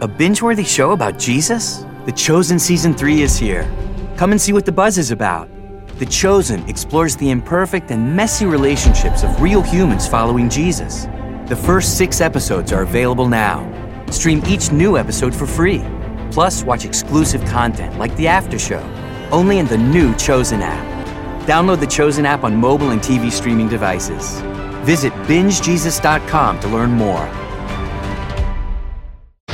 A binge worthy show about Jesus? The Chosen Season 3 is here. Come and see what the buzz is about. The Chosen explores the imperfect and messy relationships of real humans following Jesus. The first six episodes are available now. Stream each new episode for free. Plus, watch exclusive content like The After Show, only in the new Chosen app. Download the Chosen app on mobile and TV streaming devices. Visit bingejesus.com to learn more.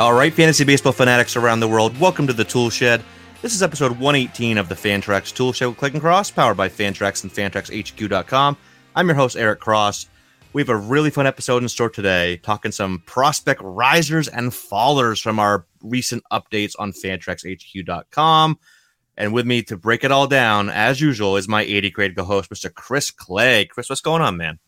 All right, fantasy baseball fanatics around the world, welcome to the Tool Shed. This is episode 118 of the Fantrax Tool Shed with Clegg and Cross, powered by Fantrax and FantraxHQ.com. I'm your host, Eric Cross. We have a really fun episode in store today, talking some prospect risers and fallers from our recent updates on FantraxHQ.com. And with me to break it all down, as usual, is my 80 grade co-host, Mr. Chris Clegg. Chris, what's going on, man?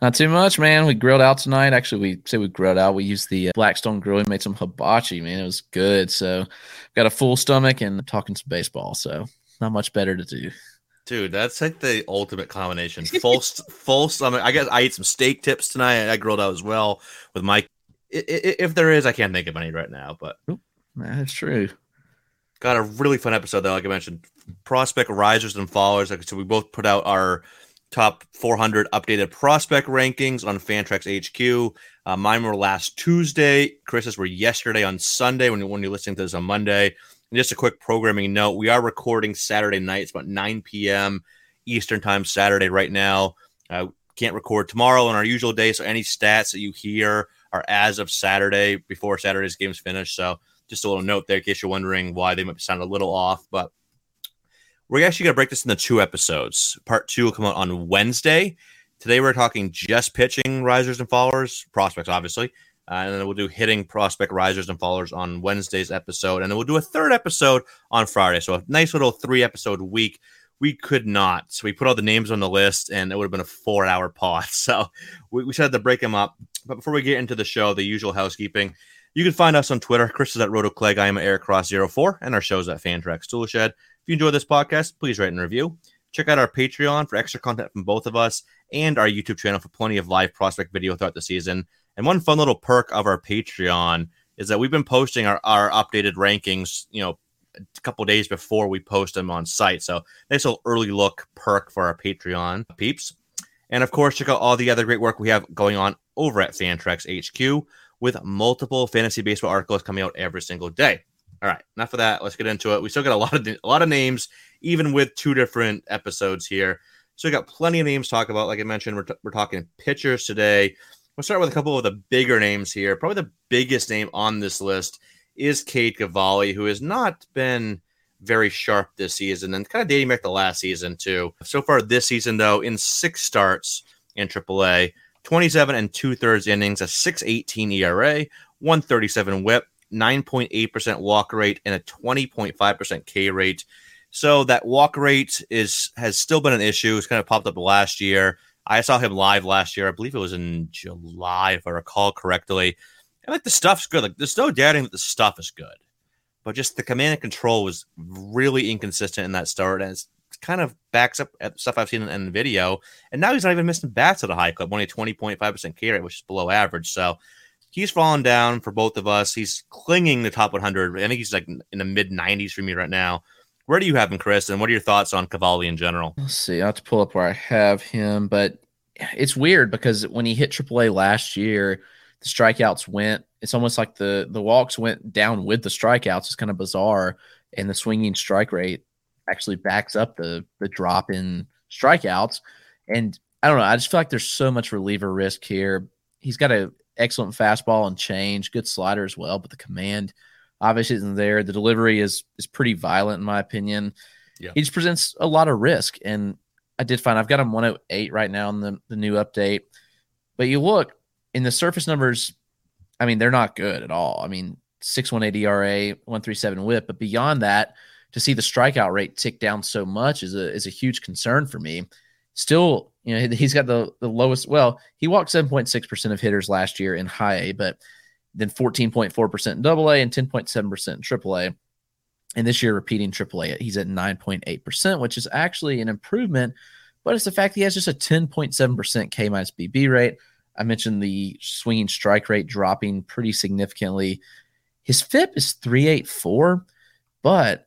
Not too much, man. We grilled out tonight. Actually, we say we grilled out. We used the uh, Blackstone grill. We made some hibachi, man. It was good. So, got a full stomach and talking some baseball. So, not much better to do. Dude, that's like the ultimate combination. Full, full stomach. I guess I ate some steak tips tonight. I grilled out as well with Mike. If there is, I can't think of any right now, but that's true. Got a really fun episode though. Like I mentioned, prospect risers and followers. Like so, we both put out our top 400 updated prospect rankings on Fantrax HQ. Uh, mine were last Tuesday. Chris's were yesterday on Sunday when, when you're listening to this on Monday. And just a quick programming note we are recording Saturday night. It's about 9 p.m. Eastern Time Saturday right now. Uh, can't record tomorrow on our usual day. So any stats that you hear are as of Saturday before Saturday's games finish. So just a little note there in case you're wondering why they might sound a little off. But we're actually going to break this into two episodes. Part two will come out on Wednesday. Today we're talking just pitching risers and fallers, prospects, obviously. Uh, and then we'll do hitting prospect risers and fallers on Wednesday's episode. And then we'll do a third episode on Friday. So a nice little three episode week. We could not. So we put all the names on the list and it would have been a four hour pod. So we, we had to break them up. But before we get into the show, the usual housekeeping, you can find us on Twitter. Chris is at RotoClegg. I am at Eric Cross04. And our show's at Fantrax Toolshed you enjoy this podcast, please write and review. Check out our Patreon for extra content from both of us and our YouTube channel for plenty of live prospect video throughout the season. And one fun little perk of our Patreon is that we've been posting our, our updated rankings, you know, a couple days before we post them on site. So nice little early look perk for our Patreon peeps. And of course, check out all the other great work we have going on over at Fantrax HQ with multiple fantasy baseball articles coming out every single day. All right, enough of that. Let's get into it. We still got a lot of a lot of names, even with two different episodes here. So we got plenty of names to talk about. Like I mentioned, we're, t- we're talking pitchers today. We'll start with a couple of the bigger names here. Probably the biggest name on this list is Cade Cavalli, who has not been very sharp this season and kind of dating back to last season too. So far this season, though, in six starts in AAA, 27 and two thirds innings, a 618 ERA, 137 whip, 9.8% walk rate and a 20.5% K rate. So that walk rate is has still been an issue. It's kind of popped up last year. I saw him live last year. I believe it was in July, if I recall correctly. And like the stuff's good. Like there's no doubting that the stuff is good, but just the command and control was really inconsistent in that start, and it's kind of backs up at stuff I've seen in, in the video. And now he's not even missing bats at a high clip, only 20.5% K rate, which is below average. So he's fallen down for both of us. He's clinging the top 100. I think he's like in the mid 90s for me right now. Where do you have him, Chris? And what are your thoughts on Cavalli in general? Let's see. I have to pull up where I have him, but it's weird because when he hit AAA last year, the strikeouts went. It's almost like the the walks went down with the strikeouts. It's kind of bizarre, and the swinging strike rate actually backs up the the drop in strikeouts. And I don't know. I just feel like there's so much reliever risk here. He's got a excellent fastball and change, good slider as well, but the command obviously isn't there. The delivery is is pretty violent in my opinion. Yeah. He just presents a lot of risk. And I did find I've got him 108 right now in the, the new update. But you look in the surface numbers, I mean, they're not good at all. I mean, 618 ERA, 137 whip, but beyond that, to see the strikeout rate tick down so much is a is a huge concern for me. Still, you know, he's got the the lowest. Well, he walked 7.6 percent of hitters last year in high A, but then 14.4% in double A and 10.7% in triple A. And this year, repeating triple A, he's at 9.8%, which is actually an improvement. But it's the fact he has just a 10.7% K minus BB rate. I mentioned the swinging strike rate dropping pretty significantly. His FIP is 384, but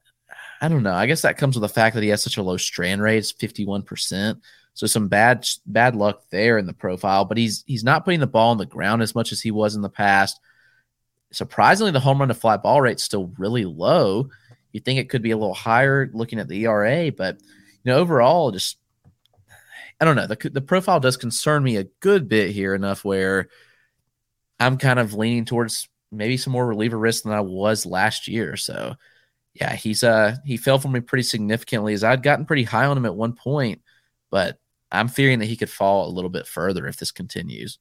I don't know. I guess that comes with the fact that he has such a low strand rate, it's 51%. So some bad bad luck there in the profile, but he's he's not putting the ball on the ground as much as he was in the past surprisingly, the home run to fly ball rate still really low. You think it could be a little higher looking at the ERA, but you know, overall, just I don't know. The the profile does concern me a good bit here, enough where I'm kind of leaning towards maybe some more reliever risk than I was last year. So, yeah, he's uh he fell for me pretty significantly as I'd gotten pretty high on him at one point, but I'm fearing that he could fall a little bit further if this continues.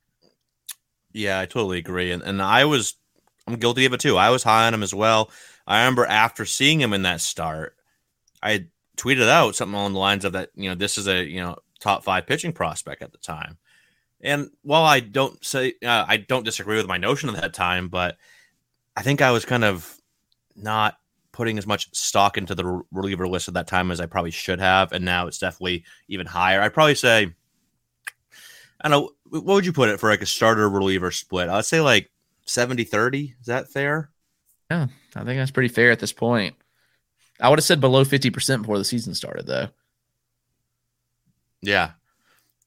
Yeah, I totally agree. And and I was I'm guilty of it too. I was high on him as well. I remember after seeing him in that start, I tweeted out something along the lines of that, you know, this is a, you know, top five pitching prospect at the time. And while I don't say, uh, I don't disagree with my notion at that time, but I think I was kind of not putting as much stock into the reliever list at that time as I probably should have. And now it's definitely even higher. I'd probably say, I don't know, what would you put it for like a starter reliever split? I'd say like 70 30. Is that fair? Yeah, I think that's pretty fair at this point. I would have said below 50% before the season started, though. Yeah.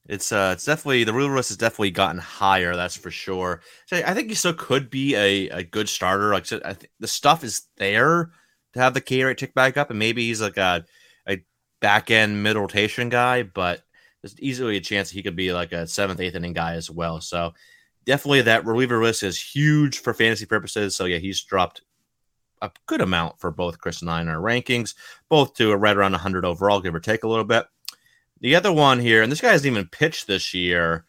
It's uh it's definitely the real risk has definitely gotten higher, that's for sure. So I think he still could be a, a good starter. Like I think the stuff is there to have the K rate tick back up, and maybe he's like a a back end mid rotation guy, but there's easily a chance he could be like a seventh, eighth inning guy as well. So definitely that reliever list is huge for fantasy purposes. So yeah, he's dropped a good amount for both Chris and I in our rankings, both to right around 100 overall, give or take a little bit. The other one here, and this guy hasn't even pitched this year,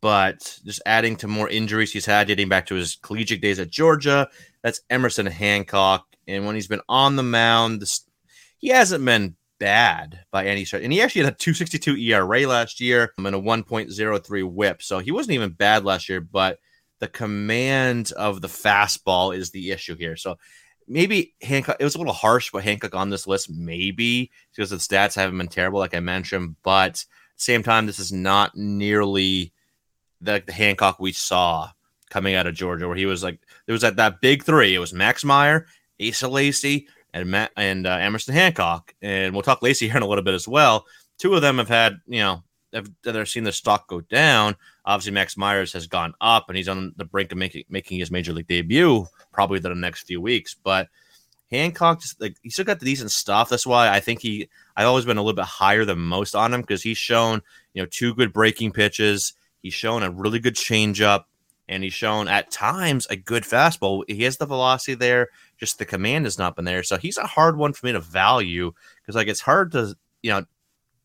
but just adding to more injuries he's had dating back to his collegiate days at Georgia. That's Emerson Hancock. And when he's been on the mound, he hasn't been bad by any stretch. And he actually had a 262 ERA last year and a 1.03 whip. So he wasn't even bad last year, but the command of the fastball is the issue here. So maybe Hancock, it was a little harsh but Hancock on this list, maybe because the stats haven't been terrible, like I mentioned. But same time, this is not nearly the, the Hancock we saw coming out of Georgia, where he was like, there was that, that big three. It was Max Meyer, Asa Lacy, and Matt and uh, Emerson Hancock, and we'll talk Lacy here in a little bit as well. Two of them have had, you know, have they're seen the stock go down. Obviously, Max Myers has gone up, and he's on the brink of making making his major league debut probably the next few weeks. But Hancock just like he still got the decent stuff. That's why I think he I've always been a little bit higher than most on him because he's shown you know two good breaking pitches. He's shown a really good changeup, and he's shown at times a good fastball. He has the velocity there just the command has not been there. So he's a hard one for me to value because like it's hard to you know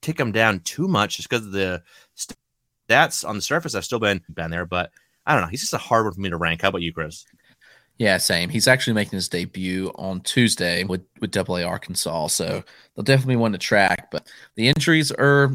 tick him down too much just because the stats on the surface have still been been there. But I don't know. He's just a hard one for me to rank. How about you, Chris? Yeah, same. He's actually making his debut on Tuesday with with Double A Arkansas, so they'll definitely want to track. But the injuries are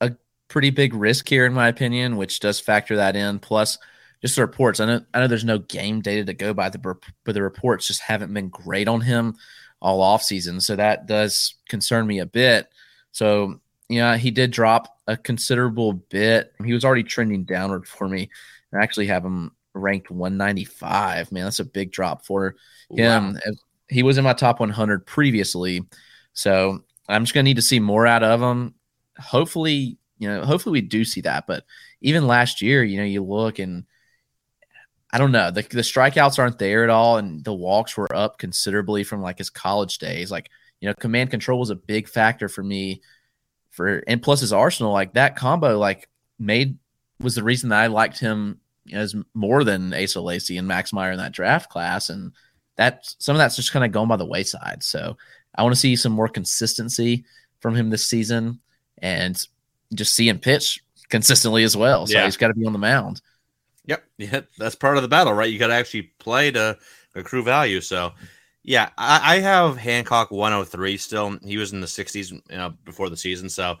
a pretty big risk here, in my opinion, which does factor that in. Plus, just the reports. I know I know there's no game data to go by, the but the reports just haven't been great on him all off season, so that does concern me a bit. So yeah, he did drop a considerable bit. He was already trending downward for me. I actually have him ranked 195. Man, that's a big drop for him. Wow. He was in my top 100 previously, so I'm just gonna need to see more out of him. Hopefully, you know, hopefully we do see that. But even last year, you know, you look and I don't know, the the strikeouts aren't there at all, and the walks were up considerably from like his college days. Like you know, command control was a big factor for me. For and plus his arsenal, like that combo, like made was the reason that I liked him as more than Asa Lacy and Max Meyer in that draft class, and that some of that's just kind of gone by the wayside. So I want to see some more consistency from him this season, and just see him pitch consistently as well. So yeah. he's got to be on the mound. Yep, yeah, that's part of the battle, right? You got to actually play to accrue value. So yeah, I, I, have Hancock 103 still. He was in the 60s you know, before the season, so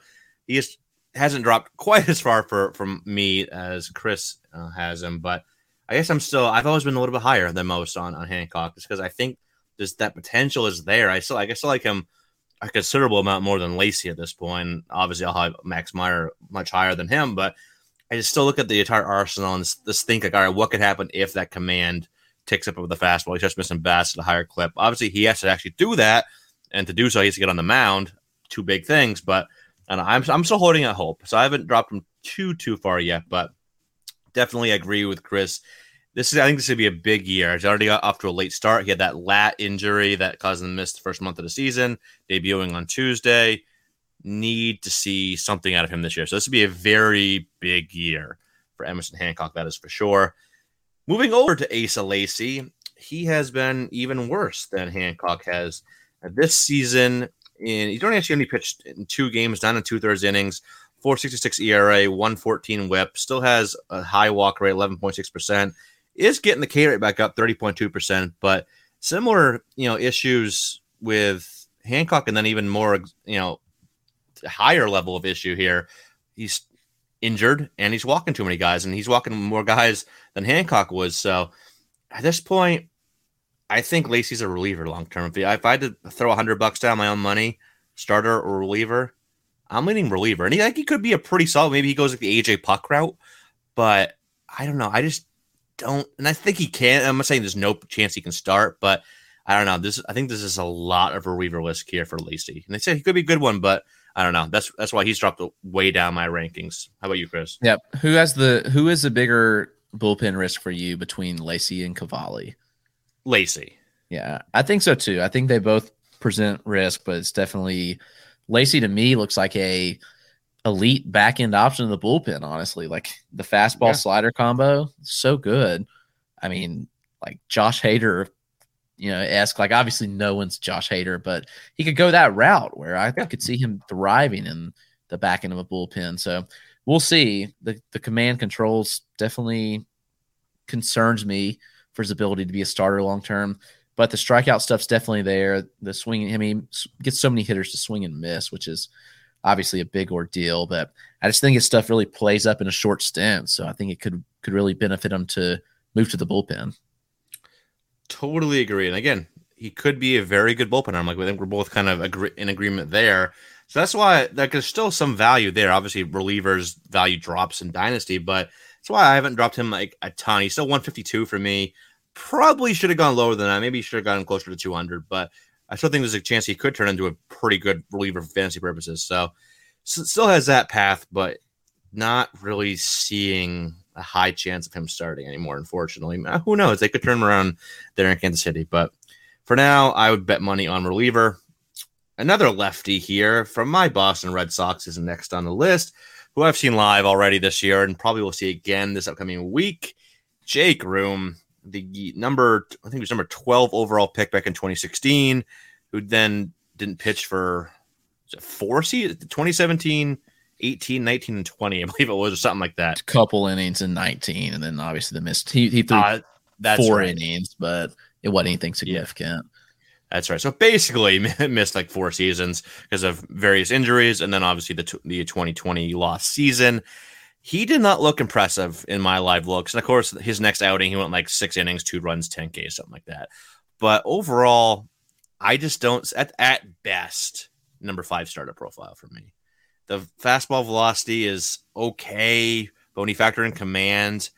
he just hasn't dropped quite as far for from me as Chris uh, has him. But I guess I'm still. I've always been a little bit higher than most on on Hancock, just because I think just that potential is there. I still, I guess, I like him a considerable amount more than Lacy at this point. Obviously, I'll have Max Meyer much higher than him, but I just still look at the entire arsenal and just think like, all right, what could happen if that command takes up with the fastball. He starts missing bats at a higher clip. Obviously, he has to actually do that, and to do so, he has to get on the mound. Two big things, but and I'm I'm still holding out hope. So I haven't dropped him too too far yet, but definitely agree with Chris. This is I think this would be a big year. He's already got off to a late start. He had that lat injury that caused him to miss the first month of the season, debuting on Tuesday. Need to see something out of him this year. So this would be a very big year for Emerson Hancock. That is for sure. Moving over to Asa Lacy, he has been even worse than Hancock has this season. In he's only actually only pitched in two games, nine in two thirds innings, 466 ERA, 114 whip, still has a high walk rate, 11.6%, is getting the K rate back up 30.2%, but similar, you know, issues with Hancock and then even more, you know, higher level of issue here. He's injured and he's walking too many guys, and he's walking more guys than Hancock was. So at this point, I think Lacy's a reliever long term. If, if I had to throw a hundred bucks down my own money, starter or reliever, I'm leaning reliever. And he like he could be a pretty solid. Maybe he goes like the AJ Puk route, but I don't know. I just don't, and I think he can. I'm not saying there's no chance he can start, but I don't know. This I think this is a lot of reliever list here for Lacy, and they say he could be a good one, but I don't know. That's that's why he's dropped way down my rankings. How about you, Chris? Yep. Who has the who is the bigger bullpen risk for you between Lacy and Cavalli? Lacy. Yeah, I think so too. I think they both present risk, but it's definitely Lacy to me looks like a elite back end option in the bullpen. Honestly, like the fastball yeah. slider combo, so good. I mean, like Josh Hader you know, ask like obviously no one's Josh Hader, but he could go that route where I yeah. could see him thriving in the back end of a bullpen. So we'll see. The the command controls definitely concerns me for his ability to be a starter long term. But the strikeout stuff's definitely there. The swing, I mean, gets so many hitters to swing and miss, which is obviously a big ordeal. But I just think his stuff really plays up in a short stint. So I think it could could really benefit him to move to the bullpen. Totally agree. And again, he could be a very good bullpen arm. Like I think we're both kind of agree- in agreement there. So that's why like, there's still some value there. Obviously, relievers value drops in dynasty, but that's why I haven't dropped him like a ton. He's still 152 for me. Probably should have gone lower than that. Maybe should have gotten closer to 200, but I still think there's a chance he could turn into a pretty good reliever for fantasy purposes. So, so still has that path, but not really seeing a high chance of him starting anymore. Unfortunately, uh, who knows? They could turn around there in Kansas City, but for now, I would bet money on reliever. Another lefty here from my Boston Red Sox is next on the list, who I've seen live already this year and probably will see again this upcoming week. Jay Groome, the number I think he was number 12 overall pick back in 2016, who then didn't pitch for four seasons, 2017, 18, 19, and 20, I believe it was, or something like that. A couple innings in 19, and then obviously the missed. He, he threw uh, four right. innings, but it wasn't anything significant. Yeah. That's right. So basically, missed like four seasons because of various injuries, and then obviously the the 2020 lost season. He did not look impressive in my live looks, and of course, his next outing, he went like six innings, two runs, 10 K, something like that. But overall, I just don't. At at best, number five starter profile for me. The fastball velocity is okay, you factor in command,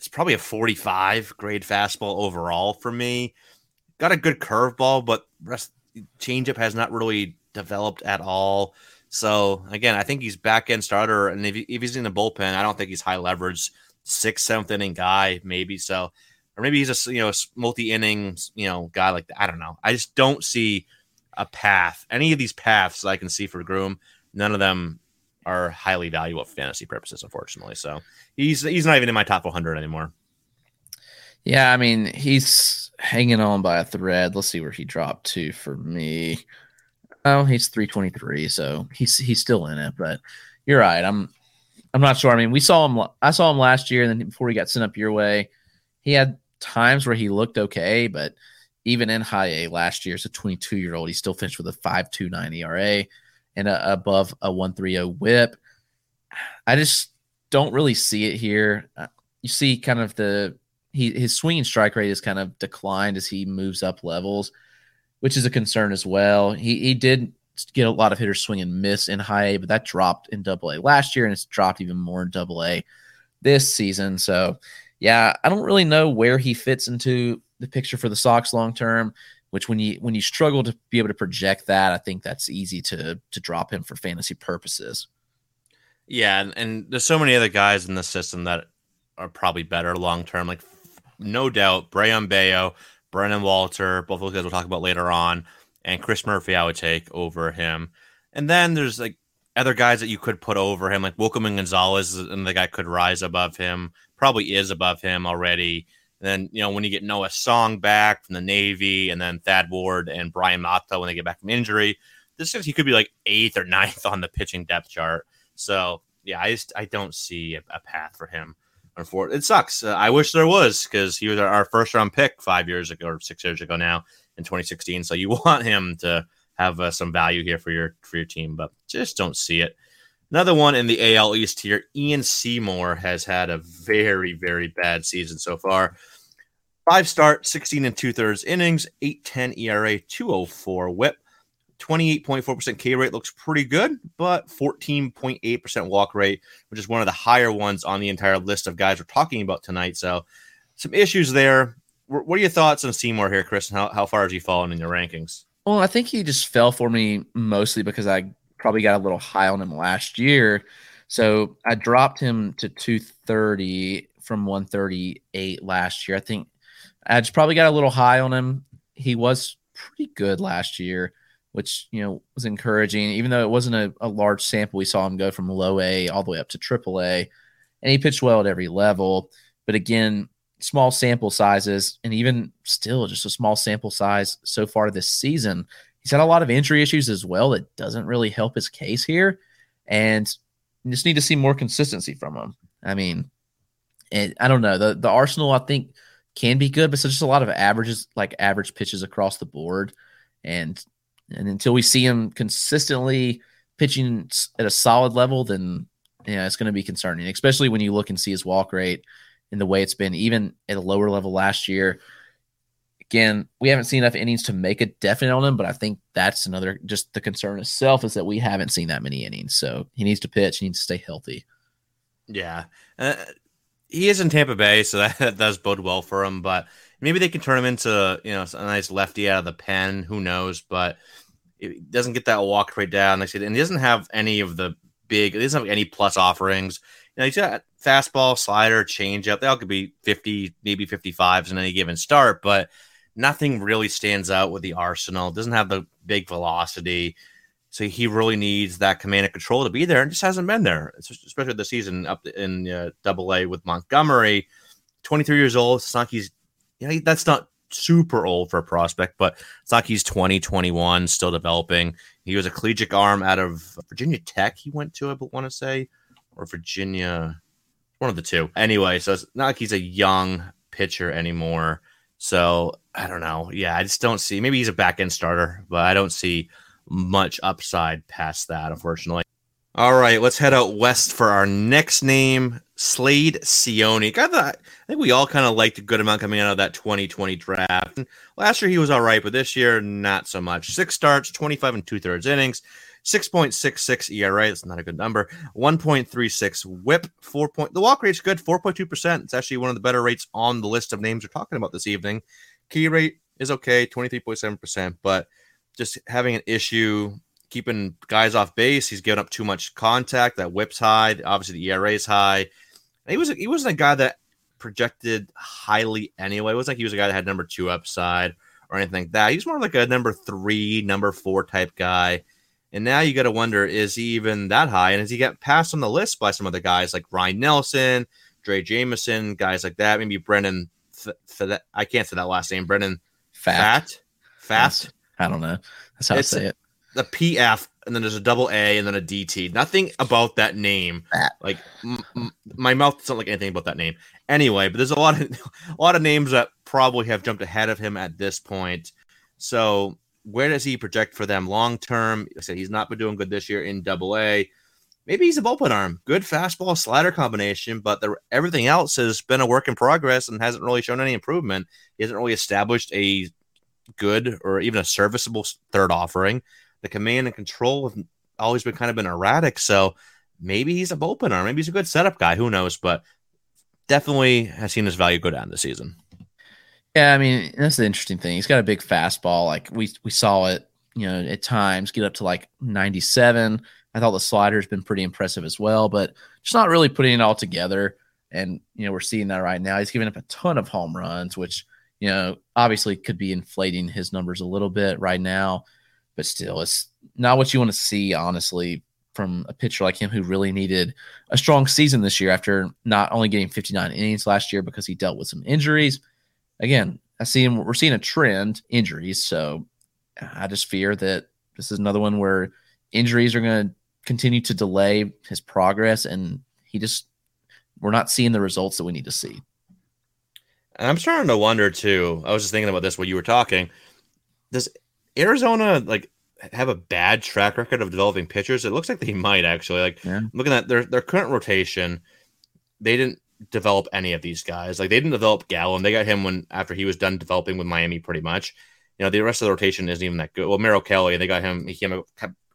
it's probably a 45 grade fastball overall for me. Got a good curveball, but rest changeup has not really developed at all. So again, I think he's back end starter, and if, if he's in the bullpen, I don't think he's high leverage, sixth, seventh inning guy, maybe so, or maybe he's a you know multi inning you know guy like that. I don't know. I just don't see a path. Any of these paths I can see for Groome, none of them are highly valuable for fantasy purposes, unfortunately. So he's he's not even in my top 100 anymore. Yeah, I mean he's hanging on by a thread. Let's see where he dropped to for me. Oh, he's 323, so he's he's still in it. But you're right. I'm I'm not sure. I mean, we saw him. I saw him last year, and then before he got sent up your way, he had times where he looked okay, but even in high A last year, as a 22 year old, he still finished with a 5.29 ERA and a, above a 130 WHIP. I just don't really see it here. Uh, you see, kind of the he his swinging strike rate has kind of declined as he moves up levels which is a concern as well. He he did get a lot of hitters swing and miss in high A, but that dropped in double A last year and it's dropped even more in double A this season. So yeah, I don't really know where he fits into the picture for the Sox long term. Which when you when you struggle to be able to project that, I think that's easy to to drop him for fantasy purposes. Yeah, and, and there's so many other guys in the system that are probably better long term. Like no doubt, Brayan Bello, Brandon Walter, both of those guys we'll talk about later on, and Chris Murphy, I would take over him. And then there's like other guys that you could put over him, like Wikelman Gonzalez, and the guy could rise above him, probably is above him already. And then, you know, when you get Noah Song back from the Navy, and then Thad Ward and Bryan Mata when they get back from injury, this is he could be like eighth or ninth on the pitching depth chart. So yeah, I just I don't see a, a path for him for it sucks. Uh, I wish there was because he was our first round pick five years ago or six years ago now in 2016. So you want him to have uh, some value here for your for your team, but just don't see it. Another one in the AL East here, Ian Seymour has had a very very bad season so far. Five start, 16 and two thirds innings, 810 ERA, 204 whip. 28.4% K rate looks pretty good, but 14.8% walk rate, which is one of the higher ones on the entire list of guys we're talking about tonight. So, some issues there. What are your thoughts on Seymour here, Chris? And how, how far has he fallen in your rankings? Well, I think he just fell for me mostly because I probably got a little high on him last year. So I dropped him to 230 from 138 last year. I think I just probably got a little high on him. He was pretty good last year which you know was encouraging. Even though it wasn't a, a, large sample, we saw him go from low A all the way up to triple A, and he pitched well at every level. But again, small sample sizes, and even still, just a small sample size so far this season. He's had a lot of injury issues as well that doesn't really help his case here, and just need to see more consistency from him. I mean, and I don't know the the Arsenal. I think can be good, but it's just a lot of averages, like average pitches across the board. And and until we see him consistently pitching at a solid level, then yeah, it's going to be concerning, especially when you look and see his walk rate and the way it's been, even at a lower level last year. Again, we haven't seen enough innings to make a definite on him, but I think that's another just the concern itself is that we haven't seen that many innings. So he needs to pitch, he needs to stay healthy. Yeah. Uh, he is in Tampa Bay, so that, does bode well for him, but maybe they can turn him into, you know, a nice lefty out of the pen. Who knows? But it doesn't get that walk rate down. Like I said, and he doesn't have any of the big. He doesn't have any plus offerings. You know, he's got fastball, slider, changeup. They all could be fifty, maybe fifty fives in any given start, but nothing really stands out with the arsenal. Doesn't have the big velocity. So he really needs that command and control to be there, and just hasn't been there, especially the season up in uh, Double A with Montgomery. Twenty three years old. He's, you know, that's not super old for a prospect, but he's 20, 21, still developing. He was a collegiate arm out of Virginia Tech, he went to, I want to say, or Virginia, one of the two. Anyway, so it's not like he's a young pitcher anymore. So I don't know. Yeah, I just don't see. Maybe he's a back end starter, but I don't see much upside past that, unfortunately. All right, let's head out west for our next name, Slade Cecconi. I thought I think we all kind of liked a good amount coming out of that 2020 draft. last year he was all right, but this year not so much. Six starts, 25 and two thirds innings, 6.66 ERA. That's not a good number. 1.36 whip, 4 point. The walk rate's good, 4.2%. It's actually one of the better rates on the list of names we're talking about this evening. Key rate is okay, 23.7%, but just having an issue keeping guys off base. He's giving up too much contact. That whip's high. Obviously, the ERA is high. he was he wasn't a guy that projected highly anyway. It was like he was a guy that had number two upside or anything like that. He's more like a number three, number four type guy. And now you got to wonder, is he even that high? And does he get passed on the list by some other guys like Ryan Nelson, Drey Jameson, guys like that? Maybe Brennan. F- F- I can't say that last name. Brennan Fat. Fat. Fat. I don't know. That's how it's, I say it. The PF, and then there's a double A, and then a DT. Nothing about that name. Like m- m- my mouth doesn't like anything about that name. Anyway, but there's a lot of a lot of names that probably have jumped ahead of him at this point. So where does he project for them long term? I said he's not been doing good this year in Double A. Maybe he's a bullpen arm, good fastball slider combination, but the, everything else has been a work in progress and hasn't really shown any improvement. He hasn't really established a good or even a serviceable third offering. The command and control have always been kind of been erratic. So maybe he's a bullpen arm. Maybe he's a good setup guy. Who knows? But definitely has seen his value go down this season. Yeah, I mean that's the interesting thing. He's got a big fastball. Like we we saw it, you know, at times get up to like 97. I thought the slider's been pretty impressive as well, but just not really putting it all together. And you know, we're seeing that right now. He's giving up a ton of home runs, which you know obviously could be inflating his numbers a little bit right now, but still, it's not what you want to see, honestly, from a pitcher like him who really needed a strong season this year after not only getting 59 innings last year because he dealt with some injuries again, I see him. We're seeing a trend injuries. So I just fear that this is another one where injuries are going to continue to delay his progress, and he just we're not seeing the results that we need to see. And I'm starting to wonder too. I was just thinking about this while you were talking. Does Arizona like have a bad track record of developing pitchers? It looks like they might actually. Like yeah. looking at their their current rotation, they didn't develop any of these guys. Like they didn't develop Gallen. They got him when after he was done developing with Miami, pretty much. You know, the rest of the rotation isn't even that good. Well, Merrill Kelly, they got him. He came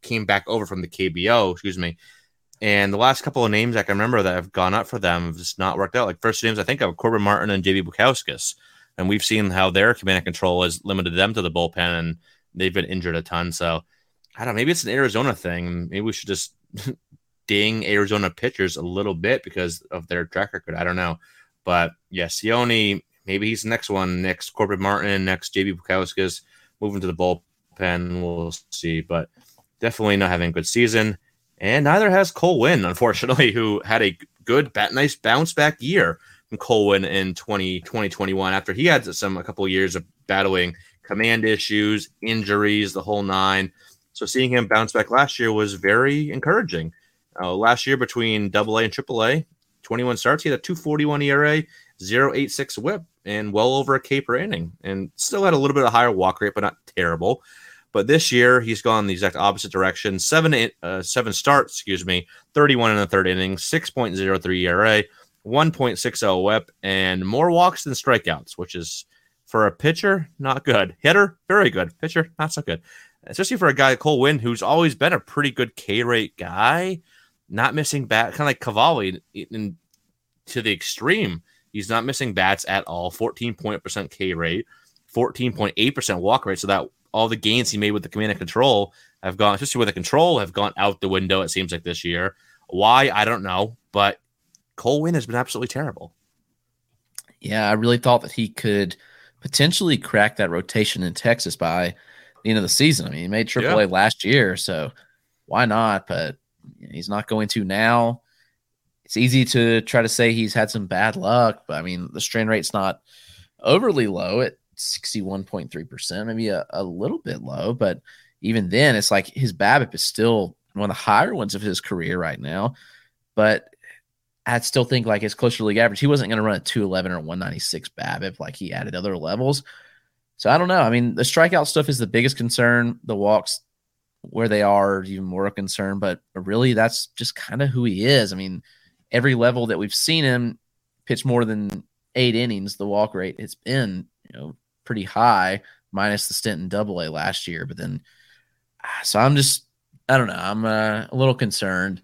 came back over from the KBO. Excuse me. And the last couple of names I can remember that have gone up for them have just not worked out. Like first names I think of Corbin Martin and JB Bukauskas. And we've seen how their command and control has limited them to the bullpen and they've been injured a ton. So I don't know. Maybe it's an Arizona thing. Maybe we should just ding Arizona pitchers a little bit because of their track record. I don't know. But yeah, Cecconi, maybe he's the next one, next Corbin Martin, next JB Bukauskas, moving to the bullpen. We'll see. But definitely not having a good season. And neither has Cole Winn, unfortunately, who had a good, bat, nice bounce back year from Cole Winn in 20, 2021 after he had some a couple of years of battling command issues, injuries, the whole nine. So seeing him bounce back last year was very encouraging. Uh, last year, between Double A and Triple A, 21 starts, he had a 241 ERA, 086 whip, and well over a K per inning, and still had a little bit of higher walk rate, but not terrible. But this year, he's gone the exact opposite direction. Seven uh, seven starts, excuse me, 31 in the third inning, 6.03 ERA, 1.60 whip, and more walks than strikeouts, which is for a pitcher, not good. Hitter, very good. Pitcher, not so good. Especially for a guy Cole Winn, who's always been a pretty good K rate guy not missing bat, kind of like Cavalli in, to the extreme. He's not missing bats at all. 14 point percent K rate, 14.8% walk rate. So that all the gains he made with the command and control have gone, especially with the control, have gone out the window, it seems like this year. Why? I don't know. But Cole Winn has been absolutely terrible. Yeah, I really thought that he could potentially crack that rotation in Texas by the end of the season. I mean, he made AAA yeah. last year, so why not? But He's not going to now. It's easy to try to say he's had some bad luck, but I mean, the strand rate's not overly low at 61.3%, maybe a, a little bit low, but even then, it's like his BABIP is still one of the higher ones of his career right now. But I'd still think like it's closer league average. He wasn't going to run a 211 or 196 BABIP like he added other levels. So I don't know. I mean, the strikeout stuff is the biggest concern. The walks where they are even more a concern. But really, that's just kind of who he is. I mean, every level that we've seen him pitch more than eight innings, the walk rate has been you know pretty high, minus the stint in Double A last year. But then, ah, so I'm just I don't know. I'm uh, a little concerned.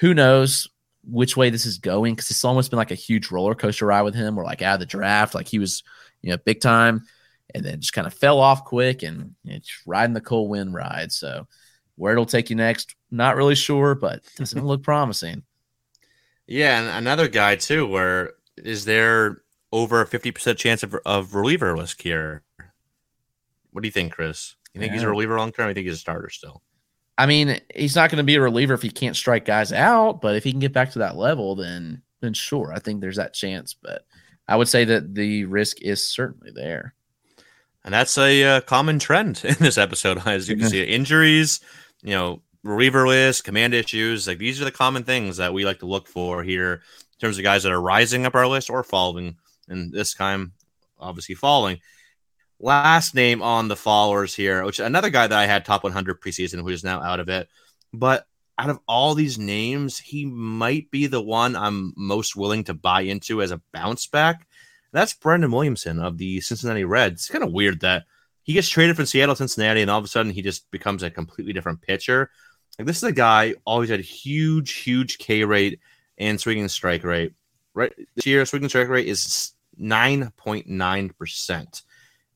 Who knows which way this is going? Because it's almost been like a huge roller coaster ride with him. We're like out of the draft, like he was, you know, big time, and then just kind of fell off quick and you know, riding the cold wind ride. So where it'll take you next, not really sure, but doesn't look promising. Yeah, and another guy too. Where is there over a fifty percent chance of, of reliever risk here? What do you think, Chris? You think yeah. he's a reliever long term? I think he's a starter still. I mean, he's not going to be a reliever if he can't strike guys out, but if he can get back to that level, then then sure, I think there's that chance. But I would say that the risk is certainly there. And that's a uh, common trend in this episode, as you can see, injuries, you know, reliever list, command issues. Like these are the common things that we like to look for here in terms of guys that are rising up our list or falling. And this time, obviously, falling. Last name on the followers here, which another guy that I had top 100 preseason who is now out of it. But out of all these names, he might be the one I'm most willing to buy into as a bounce back. That's Brandon Williamson of the Cincinnati Reds. It's kind of weird that he gets traded from Seattle, Cincinnati, and all of a sudden he just becomes a completely different pitcher. Like this is a guy always had huge, huge K rate and swinging strike rate. Right this year, swinging strike rate is nine point nine percent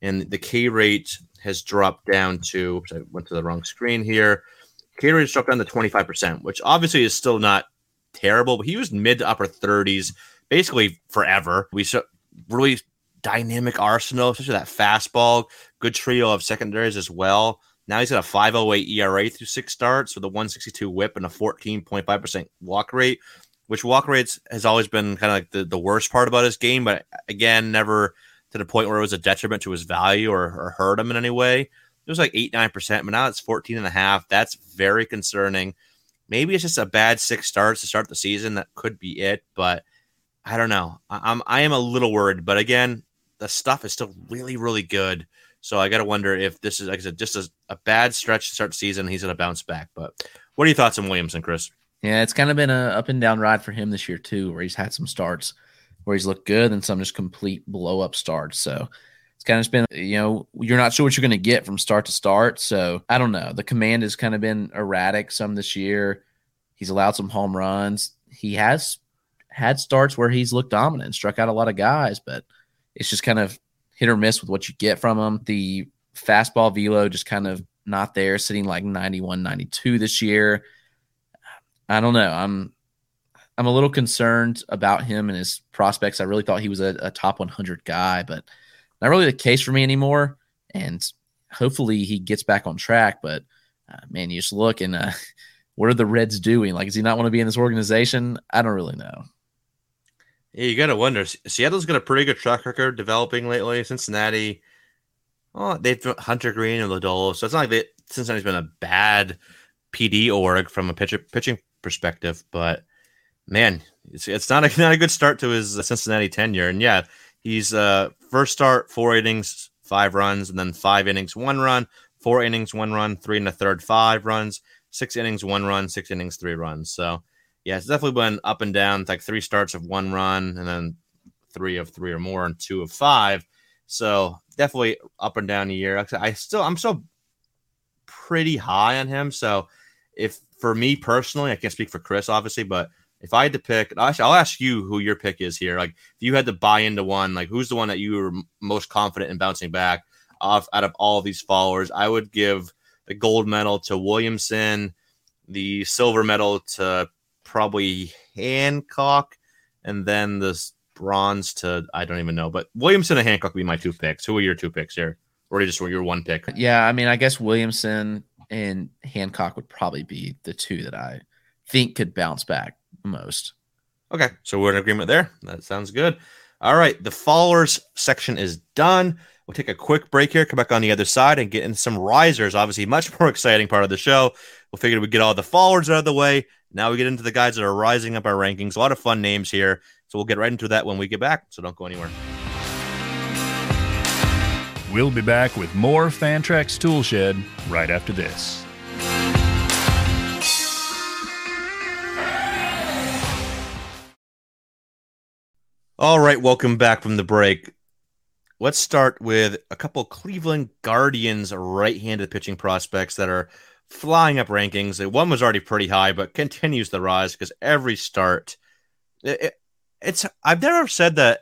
and the K rate has dropped down to. I went to the wrong screen here. K rate has dropped down to twenty five percent, which obviously is still not terrible, but he was mid to upper thirties basically forever. We saw really dynamic arsenal, especially that fastball. Good trio of secondaries as well. Now he's got a 508 ERA through six starts with a 162 whip and a 14.5% walk rate, which walk rates has always been kind of like the, the worst part about his game, but again, never to the point where it was a detriment to his value or, or hurt him in any way. It was like eight, nine percent, but now it's 14 and a half. That's very concerning. Maybe it's just a bad six starts to start the season. That could be it, but I don't know. I'm I am a little worried, but again, the stuff is still really, really good. So I got to wonder if this is, like I said, just a, a bad stretch to start the season. He's to bounce back. But what are your thoughts on Williamson, Chris? Yeah, it's kind of been a up and down ride for him this year too, where he's had some starts where he's looked good and some just complete blow up starts. So it's kind of been, you know, you're not sure what you're going to get from start to start. So I don't know. The command has kind of been erratic some this year. He's allowed some home runs. He has had starts where he's looked dominant, struck out a lot of guys, but it's just kind of hit or miss with what you get from him. The fastball velo just kind of not there, sitting like 91, 92 this year. I don't know. I'm I'm a little concerned about him and his prospects. I really thought he was a, a top 100 guy, but not really the case for me anymore. And hopefully he gets back on track. But uh, man, you just look and uh, what are the Reds doing? Like, does he not want to be in this organization? I don't really know. Yeah, you got to wonder. Seattle's got a pretty good track record developing lately. Cincinnati, oh, they've Hunter Greene and Lodolo, so it's not like they, Cincinnati's been a bad PD org from a pitcher, pitching perspective, but man, it's, it's not a not a good start to his Cincinnati tenure. And yeah, he's uh first start four innings, five runs, and then five innings, one run, four innings, one run, three and a third, five runs, six innings, one run, six innings, three runs. So yeah, it's definitely been up and down. It's like three starts of one run, and then three of three or more, and two of five. So definitely up and down a year. I still I'm still pretty high on him. So if for me personally, I can't speak for Chris obviously, but if I had to pick, I'll ask you who your pick is here. Like, if you had to buy into one, like, who's the one that you were most confident in bouncing back off out of all of these followers? I would give the gold medal to Williamson, the silver medal to probably Hancock, and then the bronze to I don't even know. But Williamson and Hancock would be my two picks. Who are your two picks here? Or just your one pick? Yeah, I mean, I guess Williamson and Hancock would probably be the two that I think could bounce back most. Okay, so we're in agreement there. That sounds good. All right, the followers section is done. We'll take a quick break here, come back on the other side, and get in some risers. Obviously, much more exciting part of the show. We'll figure we get all the followers out of the way. Now we get into the guys that are rising up our rankings. A lot of fun names here. So we'll get right into that when we get back. So don't go anywhere. We'll be back with more Fantrax Toolshed right after this. All right, welcome back from the break. Let's start with a couple Cleveland Guardians right-handed pitching prospects that are flying up rankings. One was already pretty high, but continues to rise because every start, it, it, it's. I've never said that.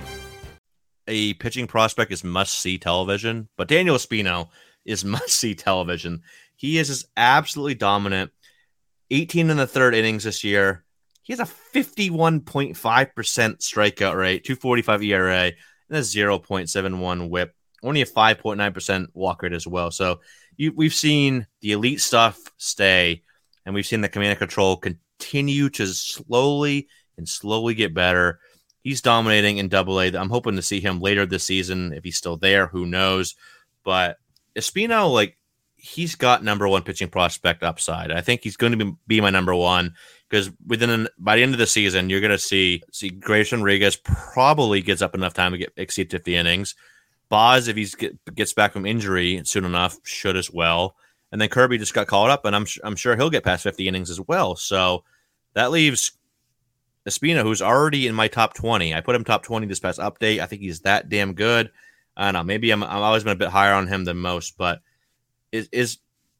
A pitching prospect is must see television, but Daniel Espino is must see television. He is just absolutely dominant. 18 in the third innings this year. He has a 51.5% strikeout rate, 245 ERA, and a 0.71 whip. Only a 5.9% walk rate as well. So you, we've seen the elite stuff stay, and we've seen the command and control continue to slowly and slowly get better. He's dominating in Double A. I'm hoping to see him later this season if he's still there. Who knows? But Espino, like he's got number one pitching prospect upside. I think he's going to be, be my number one because within an, by the end of the season, you're going to see see Grayson Rodriguez probably gets up enough time to get exceed 50 innings. Baz, if he get, gets back from injury soon enough, should as well. And then Kirby just got called up, and I'm I'm sure he'll get past 50 innings as well. So that leaves Espino, who's already in my top 20. I put him top 20 this past update. I think he's that damn good. I don't know. Maybe I'm I've always been a bit higher on him than most, but is is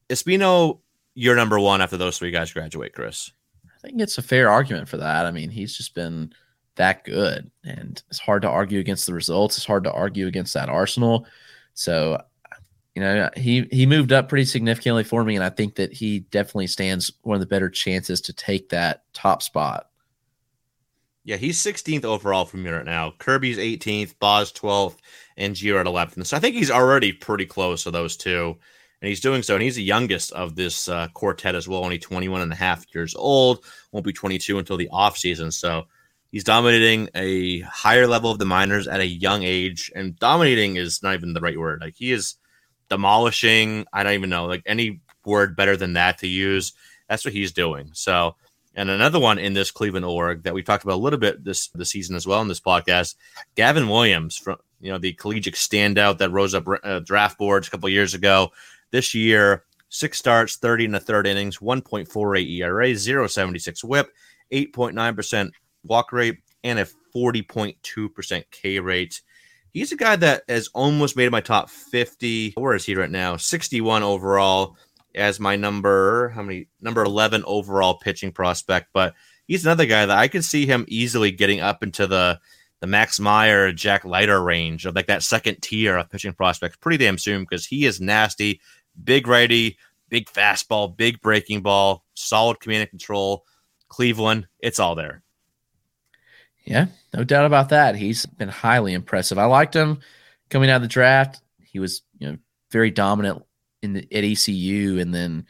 Espino your number one after those three guys graduate, Chris? I think it's a fair argument for that. I mean, he's just been that good. And it's hard to argue against the results. It's hard to argue against that Arsenal. So, you know, he he moved up pretty significantly for me, and I think that he definitely stands one of the better chances to take that top spot. Yeah, he's 16th overall for me right now. Kirby's 18th, Baz 12th, and Gio at 11th. So I think he's already pretty close to those two. And he's doing so. And he's the youngest of this uh, quartet as well, only 21 and a half years old. Won't be 22 until the offseason. So He's dominating a higher level of the minors at a young age, and dominating is not even the right word. Like he is demolishing. I don't even know like any word better than that to use. That's what he's doing. So, and another one in this Cleveland org that we talked about a little bit this the season as well in this podcast, Gavin Williams from you know the collegiate standout that rose up uh, draft boards a couple years ago. This year, six starts, 30 in the third innings, 1.48 ERA, 0.76 whip, 8.9% walk rate and a 40.2% K rate. He's a guy that has almost made my top 50. Where is he right now? 61 overall as my number, how many? Number 11 overall pitching prospect. But he's another guy that I could see him easily getting up into the the Max Meyer, Jack Leiter range of like that second tier of pitching prospects pretty damn soon because he is nasty, big righty, big fastball, big breaking ball, solid command and control. Cleveland, it's all there. Yeah, no doubt about that. He's been highly impressive. I liked him coming out of the draft. He was, you know, very dominant in the, at ECU, and then,